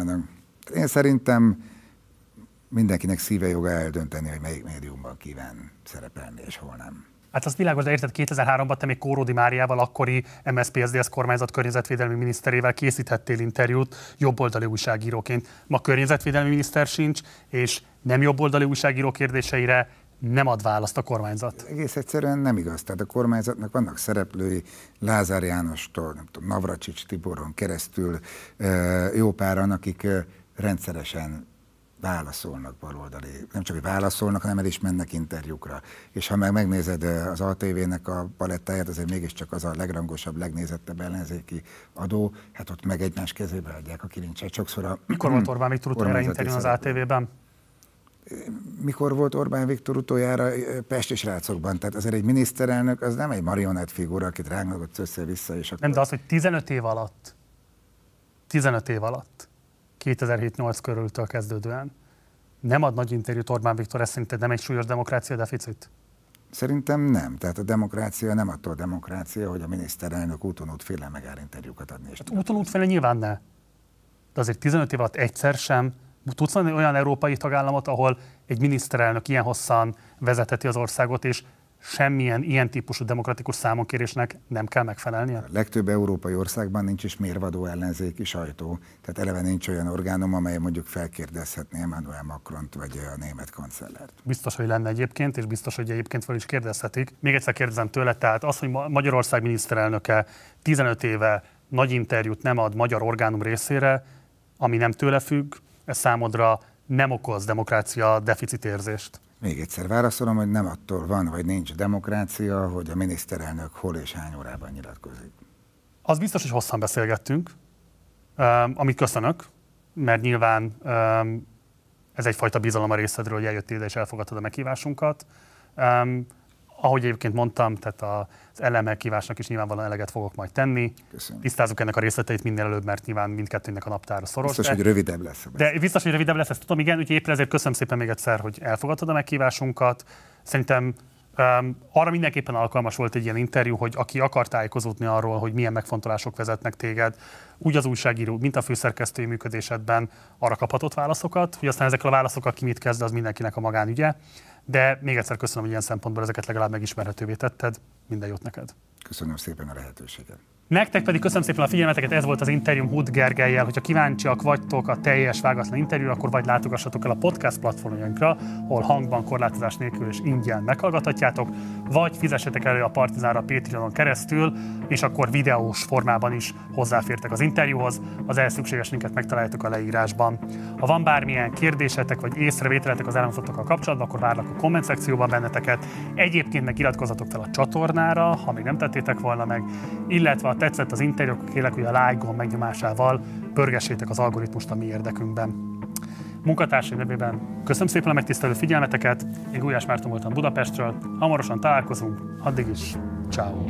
Én szerintem mindenkinek szíve joga eldönteni, hogy melyik médiumban kíván szerepelni, és hol nem. Hát az világos, de érted, 2003-ban te még Kóródi Máriával, akkori MSZP SZDSZ kormányzat környezetvédelmi miniszterével készíthettél interjút jobboldali újságíróként. Ma környezetvédelmi miniszter sincs, és nem jobboldali újságíró kérdéseire nem ad választ a kormányzat. Egész egyszerűen nem igaz. Tehát a kormányzatnak vannak szereplői, Lázár Jánostól, nem tudom, Navracsics Tiboron keresztül, jó páran, akik rendszeresen válaszolnak baloldali, nem csak, hogy válaszolnak, hanem el is mennek interjúkra. És ha meg megnézed az ATV-nek a palettáját, azért mégiscsak az a legrangosabb, legnézettebb ellenzéki adó, hát ott meg egymás kezébe adják a kilincset. Sokszor a... Mikor volt Orbán Viktor utoljára interjú az ATV-ben? Mikor volt Orbán Viktor utoljára Pesti srácokban? Tehát azért egy miniszterelnök, az nem egy marionett figura, akit rángatott össze-vissza. És akkor... Nem, de az, hogy 15 év alatt, 15 év alatt 2007-8 körültől kezdődően nem ad nagy interjút Orbán Viktor, ez szerinted nem egy súlyos demokrácia deficit? Szerintem nem. Tehát a demokrácia nem attól a demokrácia, hogy a miniszterelnök úton útféle megáll interjúkat adni. Hát úton útféle nyilván ne. De azért 15 év alatt egyszer sem tudsz mondani olyan európai tagállamot, ahol egy miniszterelnök ilyen hosszan vezetheti az országot, és semmilyen ilyen típusú demokratikus számonkérésnek nem kell megfelelnie? A legtöbb európai országban nincs is mérvadó ellenzéki sajtó, tehát eleve nincs olyan orgánum, amely mondjuk felkérdezhetné Emmanuel Macron-t vagy a német kancellert. Biztos, hogy lenne egyébként, és biztos, hogy egyébként fel is kérdezhetik. Még egyszer kérdezem tőle, tehát az, hogy Magyarország miniszterelnöke 15 éve nagy interjút nem ad magyar orgánum részére, ami nem tőle függ, ez számodra nem okoz demokrácia deficitérzést. Még egyszer válaszolom, hogy nem attól van, vagy nincs demokrácia, hogy a miniszterelnök hol és hány órában nyilatkozik. Az biztos, hogy hosszan beszélgettünk, amit köszönök, mert nyilván ez egyfajta bizalom a részedről, hogy eljöttél ide és elfogadtad a meghívásunkat. Ahogy egyébként mondtam, tehát az elemek kívásnak is nyilvánvalóan eleget fogok majd tenni. Köszönöm. Tisztázzuk ennek a részleteit minél előbb, mert nyilván mindkettőnek a naptára szoros. Biztos, de, hogy rövidebb lesz. De biztos, hogy rövidebb lesz, ezt tudom, igen, úgyhogy éppen ezért köszönöm szépen még egyszer, hogy elfogadtad a meghívásunkat. Szerintem Um, arra mindenképpen alkalmas volt egy ilyen interjú, hogy aki akar tájékozódni arról, hogy milyen megfontolások vezetnek téged, úgy az újságíró, mint a főszerkesztői működésedben arra kaphatott válaszokat, hogy aztán ezekkel a válaszokkal ki mit kezd, az mindenkinek a magánügye. De még egyszer köszönöm, hogy ilyen szempontból ezeket legalább megismerhetővé tetted. Minden jót neked. Köszönöm szépen a lehetőséget. Nektek pedig köszönöm szépen a figyelmeteket, ez volt az interjúm Hud Gergelyel. Hogyha kíváncsiak vagytok a teljes vágatlan interjúra, akkor vagy látogassatok el a podcast platformjainkra, ahol hangban korlátozás nélkül és ingyen meghallgathatjátok, vagy fizessetek elő a Partizánra Patreonon keresztül, és akkor videós formában is hozzáfértek az interjúhoz. Az ehhez szükséges linket megtaláljátok a leírásban. Ha van bármilyen kérdésetek vagy észrevételetek az elhangzottakkal kapcsolatban, akkor várlak a komment szekcióban benneteket. Egyébként meg fel a csatornára, ha még nem tettétek volna meg, illetve tetszett az interjú, akkor kérlek, hogy a like megnyomásával pörgessétek az algoritmust a mi érdekünkben. Munkatársaim nevében köszönöm szépen a megtisztelő figyelmeteket, én Gulyás Márton voltam Budapestről, hamarosan találkozunk, addig is, ciao.